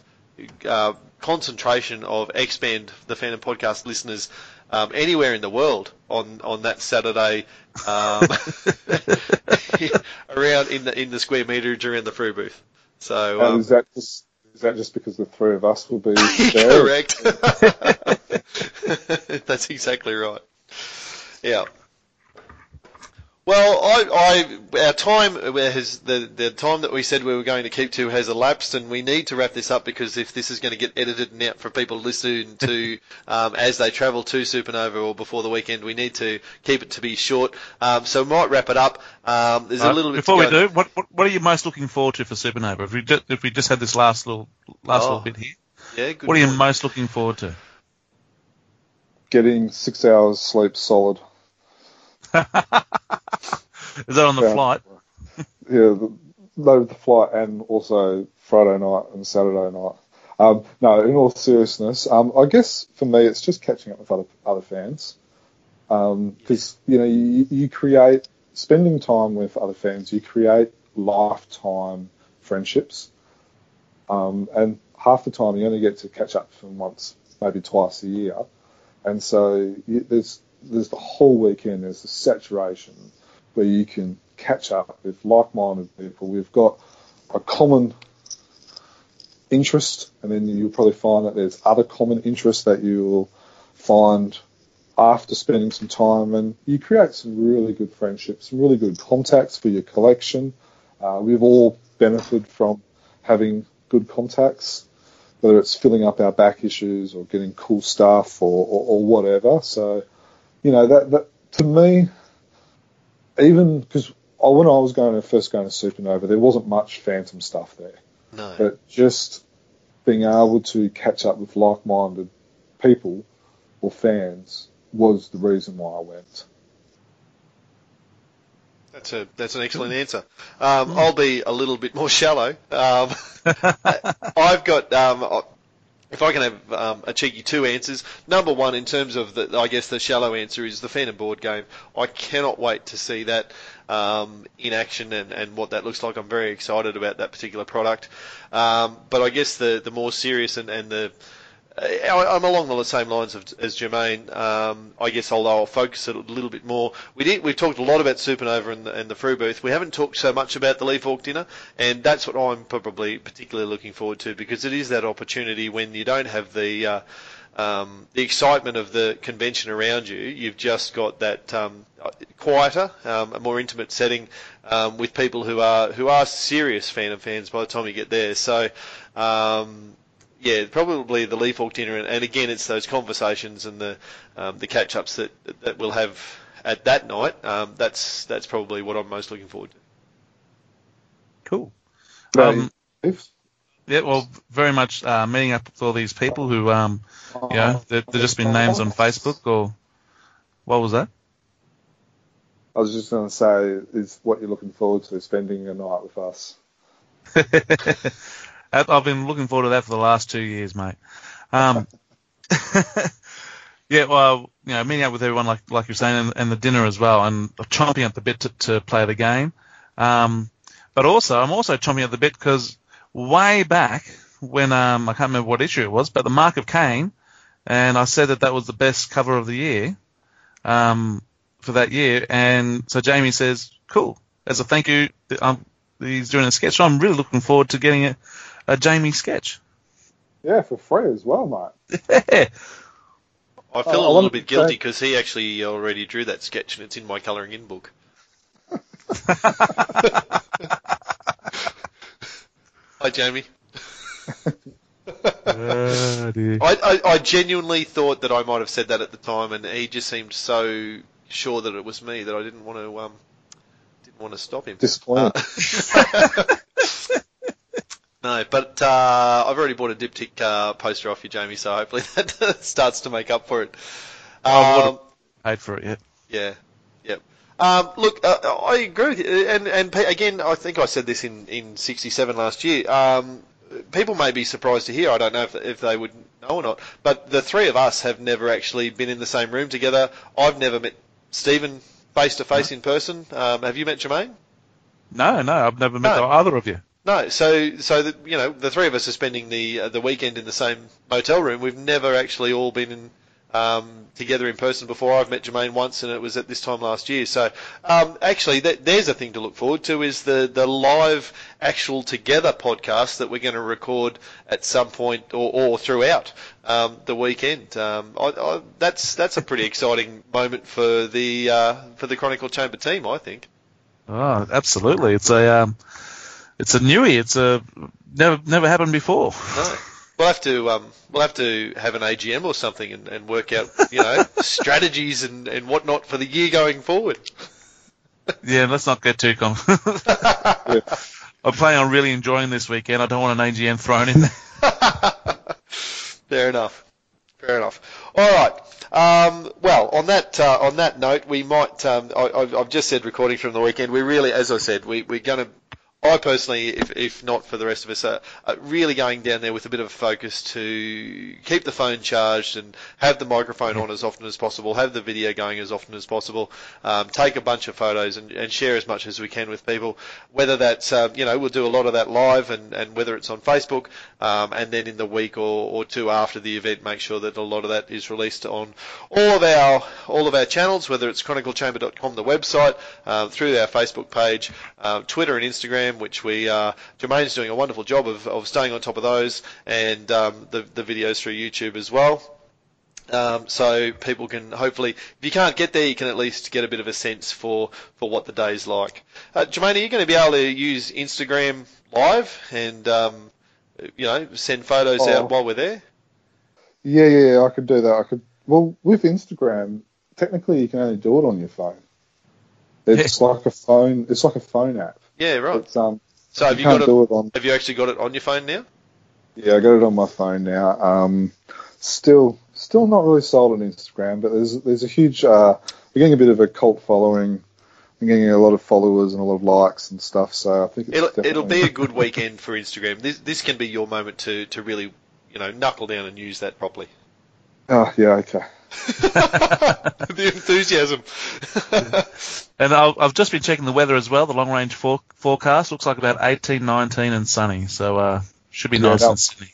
uh, concentration of Expand the Phantom Podcast listeners um, anywhere in the world on, on that Saturday um, [laughs] around in the in the square meterage around the Frew booth. So um, is that just is that just because the three of us will be [laughs] there? correct. [laughs] That's exactly right. Yeah. Well, I, I, our time has the the time that we said we were going to keep to has elapsed, and we need to wrap this up because if this is going to get edited and out for people to listen to [laughs] um, as they travel to Supernova or before the weekend, we need to keep it to be short. Um, so we might wrap it up. Um, there's a little bit Before to we do, what, what what are you most looking forward to for Supernova? If we just, if we just had this last little last Oh, little bit here, Yeah, good what are you point. most looking forward to? Getting six hours sleep solid. Is that on the Yeah. flight? Yeah, the, load the flight and also Friday night and Saturday night. Um, no, in all seriousness, um, I guess for me it's just catching up with other other fans because you know you, you create spending time with other fans, you create lifetime friendships, um, and half the time you only get to catch up from once, maybe twice a year, and so you, there's there's the whole weekend. There's the saturation where you can catch up with like-minded people. We've got a common interest, and then you'll probably find that there's other common interests that you will find after spending some time, and you create some really good friendships, some really good contacts for your collection. Uh, we've all benefited from having good contacts, whether it's filling up our back issues or getting cool stuff or, or, or whatever. So, you know, that, that to me, even because when I was going to first going to Supernova, there wasn't much Phantom stuff there No. but just being able to catch up with like-minded people or fans was the reason why I went. That's a that's an excellent answer. Um, I'll be a little bit more shallow. Um, [laughs] I've got um, if I can have um, a cheeky two answers. Number one, in terms of the, I guess the shallow answer is the Phantom board game. I cannot wait to see that um, in action and, and what that looks like. I'm very excited about that particular product. Um, but I guess the the more serious and, and the I'm along the same lines of, as Jermaine. Um, I guess although I'll focus it a little bit more. We did. We've talked a lot about Supernova and the, and the Frew Booth. We haven't talked so much about the Lee Falk dinner, and that's what I'm probably particularly looking forward to because it is that opportunity when you don't have the uh, um, the excitement of the convention around you, you've just got that um, quieter, um, a more intimate setting um, with people who are who are serious Phantom fans by the time you get there. So. Yeah, probably the Lee Falk dinner, and, and again, it's those conversations and the um, the catch ups that that we'll have at that night. Um, that's that's probably what I'm most looking forward to. Cool. No, Um, yeah, well, very much uh, meeting up with all these people who, um, you know, they've, they've just been names on Facebook or what was that? I was just going to say, is what you're looking forward to spending a night with us? [laughs] I've been looking forward to that for the last two years, mate. Um, [laughs] yeah, well, you know, meeting up with everyone like like you're saying, and, and the dinner as well, and chomping at the bit to, to play the game. Um, but also, I'm also chomping at the bit because way back when um, I can't remember what issue it was, but the Mark of Cain, and I said that that was the best cover of the year um, for that year, and so Jamie says, "Cool." As a thank you, um, he's doing a sketch. So I'm really looking forward to getting a, a Jamie sketch. Yeah, for free as well, mate. I feel Oh, I a little bit to guilty say- because he actually already drew that sketch and it's in my colouring in book. [laughs] Hi, Jamie. [laughs] Oh. I, I, I genuinely thought that I might have said that at the time, and he just seemed so sure that it was me that I didn't want to um didn't want to stop him. Disappointed. Uh, [laughs] no, but uh, I've already bought a diptych uh, poster off you, Jamie. So hopefully [laughs] that starts to make up for it. I Um, Paid for it yet. yeah, yep. Um, look, uh, I agree with you, and and again, I think I said this in in '67 last year. Um, people may be surprised to hear. I don't know if if they would know or not, but the three of us have never actually been in the same room together. I've never met Stephen face to face in person. Um, have you met Jermaine? No, no, I've never met No. either of you. No, so so the, you know the three of us are spending the uh, the weekend in the same motel room. We've never actually all been in, um, together in person before. I've met Jermaine once, and it was at this time last year. So um, actually, th- there's a thing to look forward to is the the live actual together podcast that we're going to record at some point or, or throughout um, the weekend. Um, I, I, that's that's a pretty exciting moment for the uh, for the Chronicle Chamber team, I think. Oh, absolutely. It's a um, it's a newie. It's a never never happened before. No. We'll have to um, we'll have to have an AGM or something and, and work out you know [laughs] strategies and, and whatnot for the year going forward. Yeah, let's not get too com. [laughs] I'm planning on really enjoying this weekend. I don't want an AGM thrown in there. [laughs] Fair enough. Fair enough. All right. Um, well, on that uh, on that note, we might. Um, I, I've I've just said recording from the weekend. We really, as I said, we we're going to. I personally, if, if not for the rest of us, are, are really going down there with a bit of a focus to keep the phone charged and have the microphone on as often as possible, have the video going as often as possible, um, take a bunch of photos and, and share as much as we can with people. Whether that's, um, you know, we'll do a lot of that live and, and whether it's on Facebook, um, and then in the week or, or two after the event, make sure that a lot of that is released on all of our all of our channels, whether it's chroniclechamber.com, the website, uh, through our Facebook page, uh, Twitter and Instagram, which we uh, Jermaine's doing a wonderful job of, of staying on top of those, and um, the the videos through YouTube as well. Um, so people can hopefully, if you can't get there, you can at least get a bit of a sense for, for what the day's like. Uh, Jermaine, are you going to be able to use Instagram live and um, you know send photos Oh. out while we're there? Yeah, yeah, yeah, I could do that. I could. Well, with Instagram, technically you can only do it on your phone. It's [laughs] like a phone. It's like a phone app. Yeah, right. Um. So have you you got it? it on. Have you actually got it on your phone now? Yeah, I got it on my phone now. Um, still, still not really sold on Instagram, but there's there's a huge. Uh, we're getting a bit of a cult following. I'm getting a lot of followers and a lot of likes and stuff. So I think it's It'll, definitely, it'll be a good weekend for Instagram. This this can be your moment to, to really you know knuckle down and use that properly. Oh yeah, okay. [laughs] the enthusiasm. [laughs] And I'll, I've just been checking the weather as well. The long range for, forecast looks like about 18, 19 and sunny. So uh, should be Yeah, nice and sunny.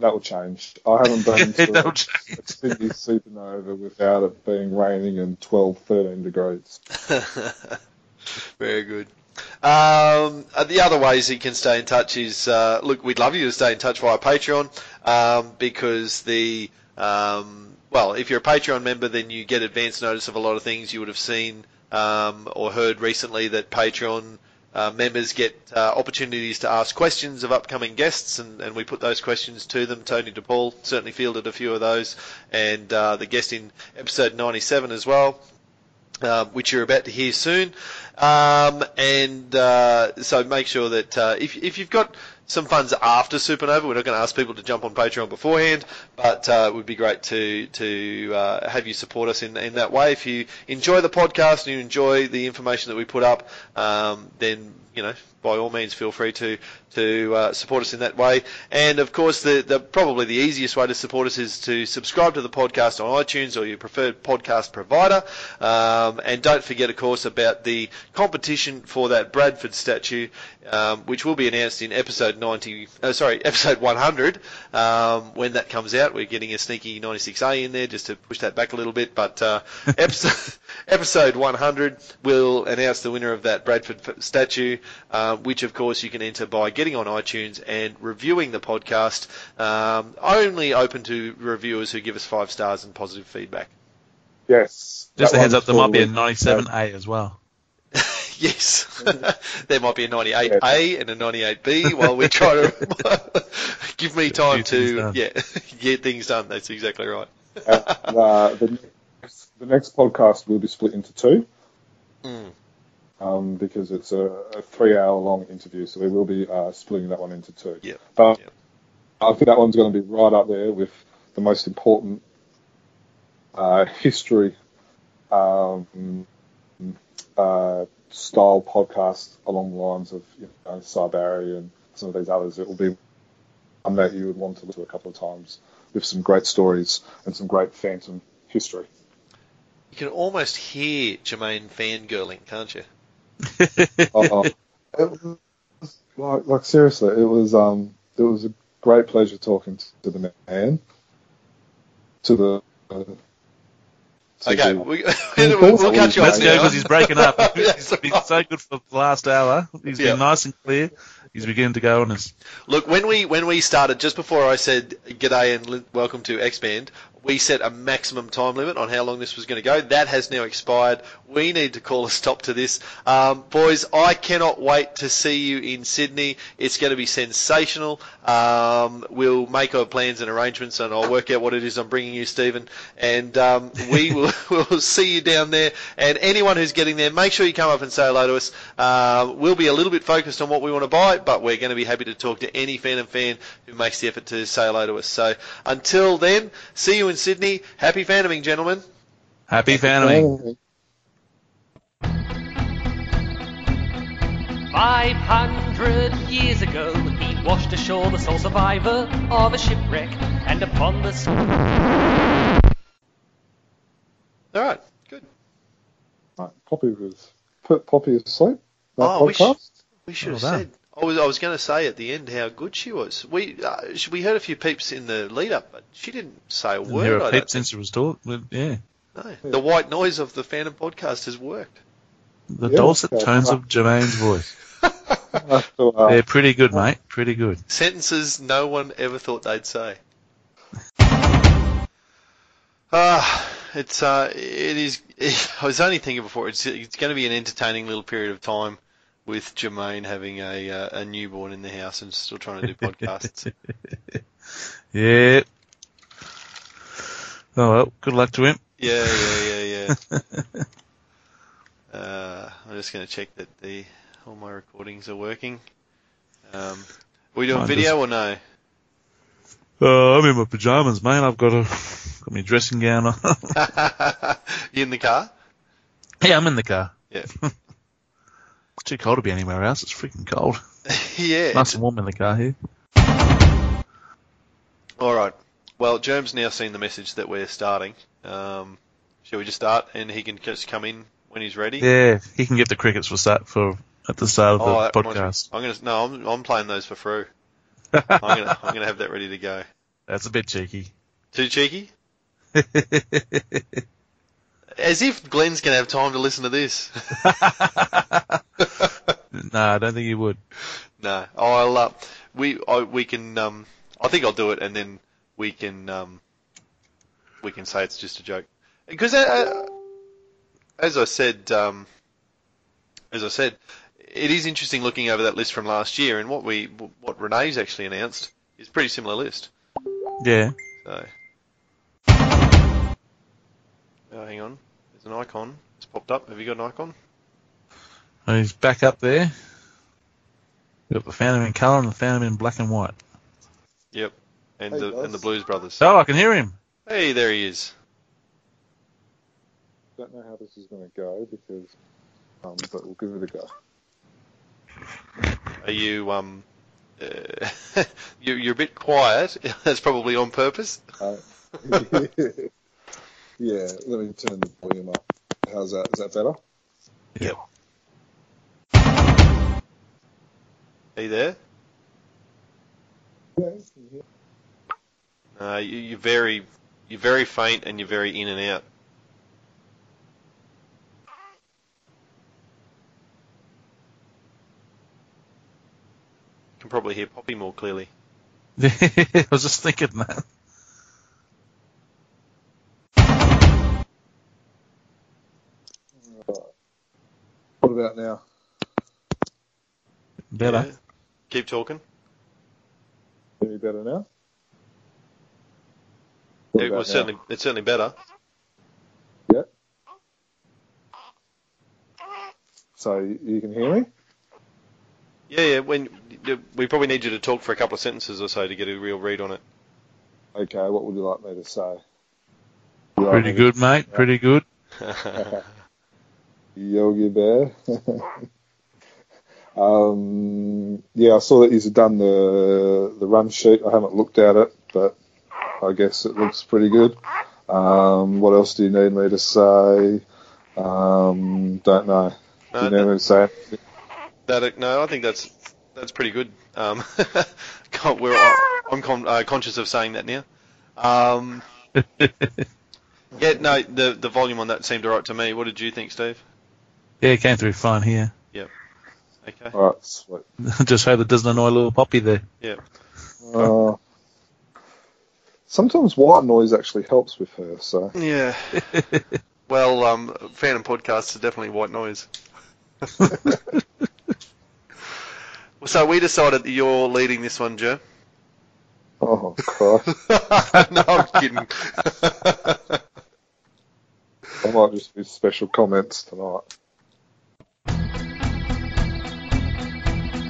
That will change. I haven't been [laughs] to a, change. a Sydney supernova without it being raining and 12, 13 degrees. Very good. Um, uh, the other ways you can stay in touch is uh, look, we'd love you to stay in touch via Patreon um, because the um, well, if you're a Patreon member, then you get advance notice of a lot of things you would have seen um, or heard recently that Patreon uh, members get uh, opportunities to ask questions of upcoming guests, and, and we put those questions to them. Tony DePaul certainly fielded a few of those, and uh, the guest in episode 97 as well, uh, which you're about to hear soon. Um, and uh, so make sure that uh, if, if you've got some funds after Supernova. We're not going to ask people to jump on Patreon beforehand, but uh, it would be great to to uh, have you support us in in that way. If you enjoy the podcast and you enjoy the information that we put up, um, then you know by all means feel free to to uh, support us in that way. And of course, the, the probably the easiest way to support us is to subscribe to the podcast on iTunes or your preferred podcast provider. Um, and don't forget, of course, about the competition for that Bradford statue, um, which will be announced in episode 90. Uh, sorry, [laughs] episode 100 um, when that comes out. We're getting a sneaky 96A in there just to push that back a little bit. But uh, [laughs] episode episode 100 will announce the winner of that Bradford statue, uh, which of course you can enter by getting getting on iTunes and reviewing the podcast. Um, only open to reviewers who give us five stars and positive feedback. Yes. Just a heads up, there might be a 97A as well. [laughs] yes, [laughs] there might be a 98A and a 98B while we try to [laughs] give me time to yeah get things done. That's exactly right. uh, the, next, the next podcast will be split into two. Mm um, because it's a, a three-hour-long interview, so we will be uh, splitting that one into two. Yeah. But I think that one's going to be right up there with the most important uh, history um, uh, style podcast along the lines of you know, and some of these others. It will be one that you would want to listen to a couple of times with some great stories and some great phantom history. You can almost hear Jermaine fangirling, can't you? [laughs] uh, like, like seriously, it was um, it was a great pleasure talking to the man, to the. Uh, okay, we, [laughs] will we'll cut you off Let's go because he's breaking up. [laughs] he's been so good for the last hour. He's yeah. been nice and clear. He's beginning to go on us. Look, when we when we started, just before I said g'day and welcome to X Band, we set a maximum time limit on how long this was going to go. That has now expired. We need to call a stop to this. Um, boys, I cannot wait to see you in Sydney. It's going to be sensational. Um, we'll make our plans and arrangements and I'll work out what it is I'm bringing you, Stephen. And um, we [laughs] will we'll see you down there. And anyone who's getting there, make sure you come up and say hello to us. Uh, we'll be a little bit focused on what we want to buy, but we're going to be happy to talk to any Phantom fan who makes the effort to say hello to us. So until then, see you in Sydney. Happy Phantoming, gentlemen. Happy, Happy Phantoming. Five hundred years ago, he washed ashore the sole survivor of a shipwreck, and upon the. All right, good. Right, Poppy was put Poppy asleep. oh, we, sh- we should have said. I was I was going to say at the end how good she was. We uh, we heard a few peeps in the lead up, but she didn't say a word. Hear a peep since she was talking. Yeah. No, the white noise of the Phantom podcast has worked. The yeah, dulcet tones of Jermaine's voice. [laughs] They're pretty good, mate. Pretty good. Sentences no one ever thought they'd say. Ah, uh, it's uh, it is. It, [laughs] I was only thinking before. It's it's going to be an entertaining little period of time with Jermaine having a uh, a newborn in the house and still trying to do podcasts. [laughs] yeah. Oh well, good luck to him. Yeah, yeah, yeah, yeah. [laughs] uh, I'm just going to check that the all my recordings are working. Um, are we doing Mine video does. or no? Uh, I'm in my pajamas, mate. I've got a got my dressing gown on. [laughs] you in the car? Yeah, I'm in the car. Yeah. It's too cold to be anywhere else. It's freaking cold. [laughs] yeah. Nice and warm in the car here. All right. Well, Germ's now seen the message that we're starting. Um, shall we just start and he can just come in when he's ready? Yeah, he can get the crickets for start for at the start of oh, the podcast. I'm gonna no, I'm, I'm playing those for free. [laughs] I'm gonna I'm gonna have that ready to go. That's a bit cheeky. Too cheeky? [laughs] As if Glenn's going to have time to listen to this. [laughs] no, I don't think he would. No, I'll. Uh, we I, we can. Um, I think I'll do it, and then we can. Um, we can say it's just a joke. Because uh, as I said, um, as I said, it is interesting looking over that list from last year, and what we what Rene's actually announced is a pretty similar list. Yeah. So, oh, hang on, there's an icon. It's popped up. Have you got an icon? And he's back up there. We've got the Phantom in colour and the Phantom in black and white. Yep. And Hey, the guys. and the Blues Brothers. Oh, I can hear him. Hey, there he is. Don't know how this is going to go because, um, but we'll give it a go. Are you um? [laughs] Uh, you're, you're a bit quiet. [laughs] That's probably on purpose. Uh, [laughs] yeah, let me turn the volume up. How's that? Is that better? Yep. Are you there? Yeah. you uh, you, you're very, you're very faint and you're very in and out. You can probably hear Poppy more clearly. [laughs] I was just thinking that. About now? Better. Yeah. Keep talking. Any better now? What It was now? certainly, it's certainly better. Yeah. So you you can hear me? Yeah, yeah. When we probably need you to talk for a couple of sentences or so to get a real read on it. Okay. What would you like me to say? Would like Pretty good, mate. Pretty good. [laughs] Yogi Bear. [laughs] um, yeah, I saw that you've done the the run sheet. I haven't looked at it, but I guess it looks pretty good. Um, what else do you need me to say? Um, don't know. Do No, you need me to say? That no, I think that's that's pretty good. Um, [laughs] can't- we're, I'm con- uh, conscious of saying that now. Um, [laughs] yeah, no, the the volume on that seemed alright to me. What did you think, Steve? Yeah, it came through fine here. Yep. Okay. All right, sweet. [laughs] just hope it doesn't annoy little Poppy there. Uh, sometimes white noise actually helps with her. So Yeah. [laughs] well, um, Phantom Podcasts are definitely white noise. [laughs] so we decided that you're leading this one, Joe. oh Christ, no, I'm kidding. I might just be special comments tonight.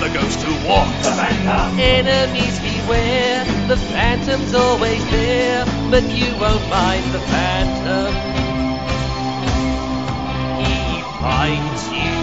the ghost who walks. The phantom. Enemies beware, the phantom's always there, but you won't mind the phantom. He finds you.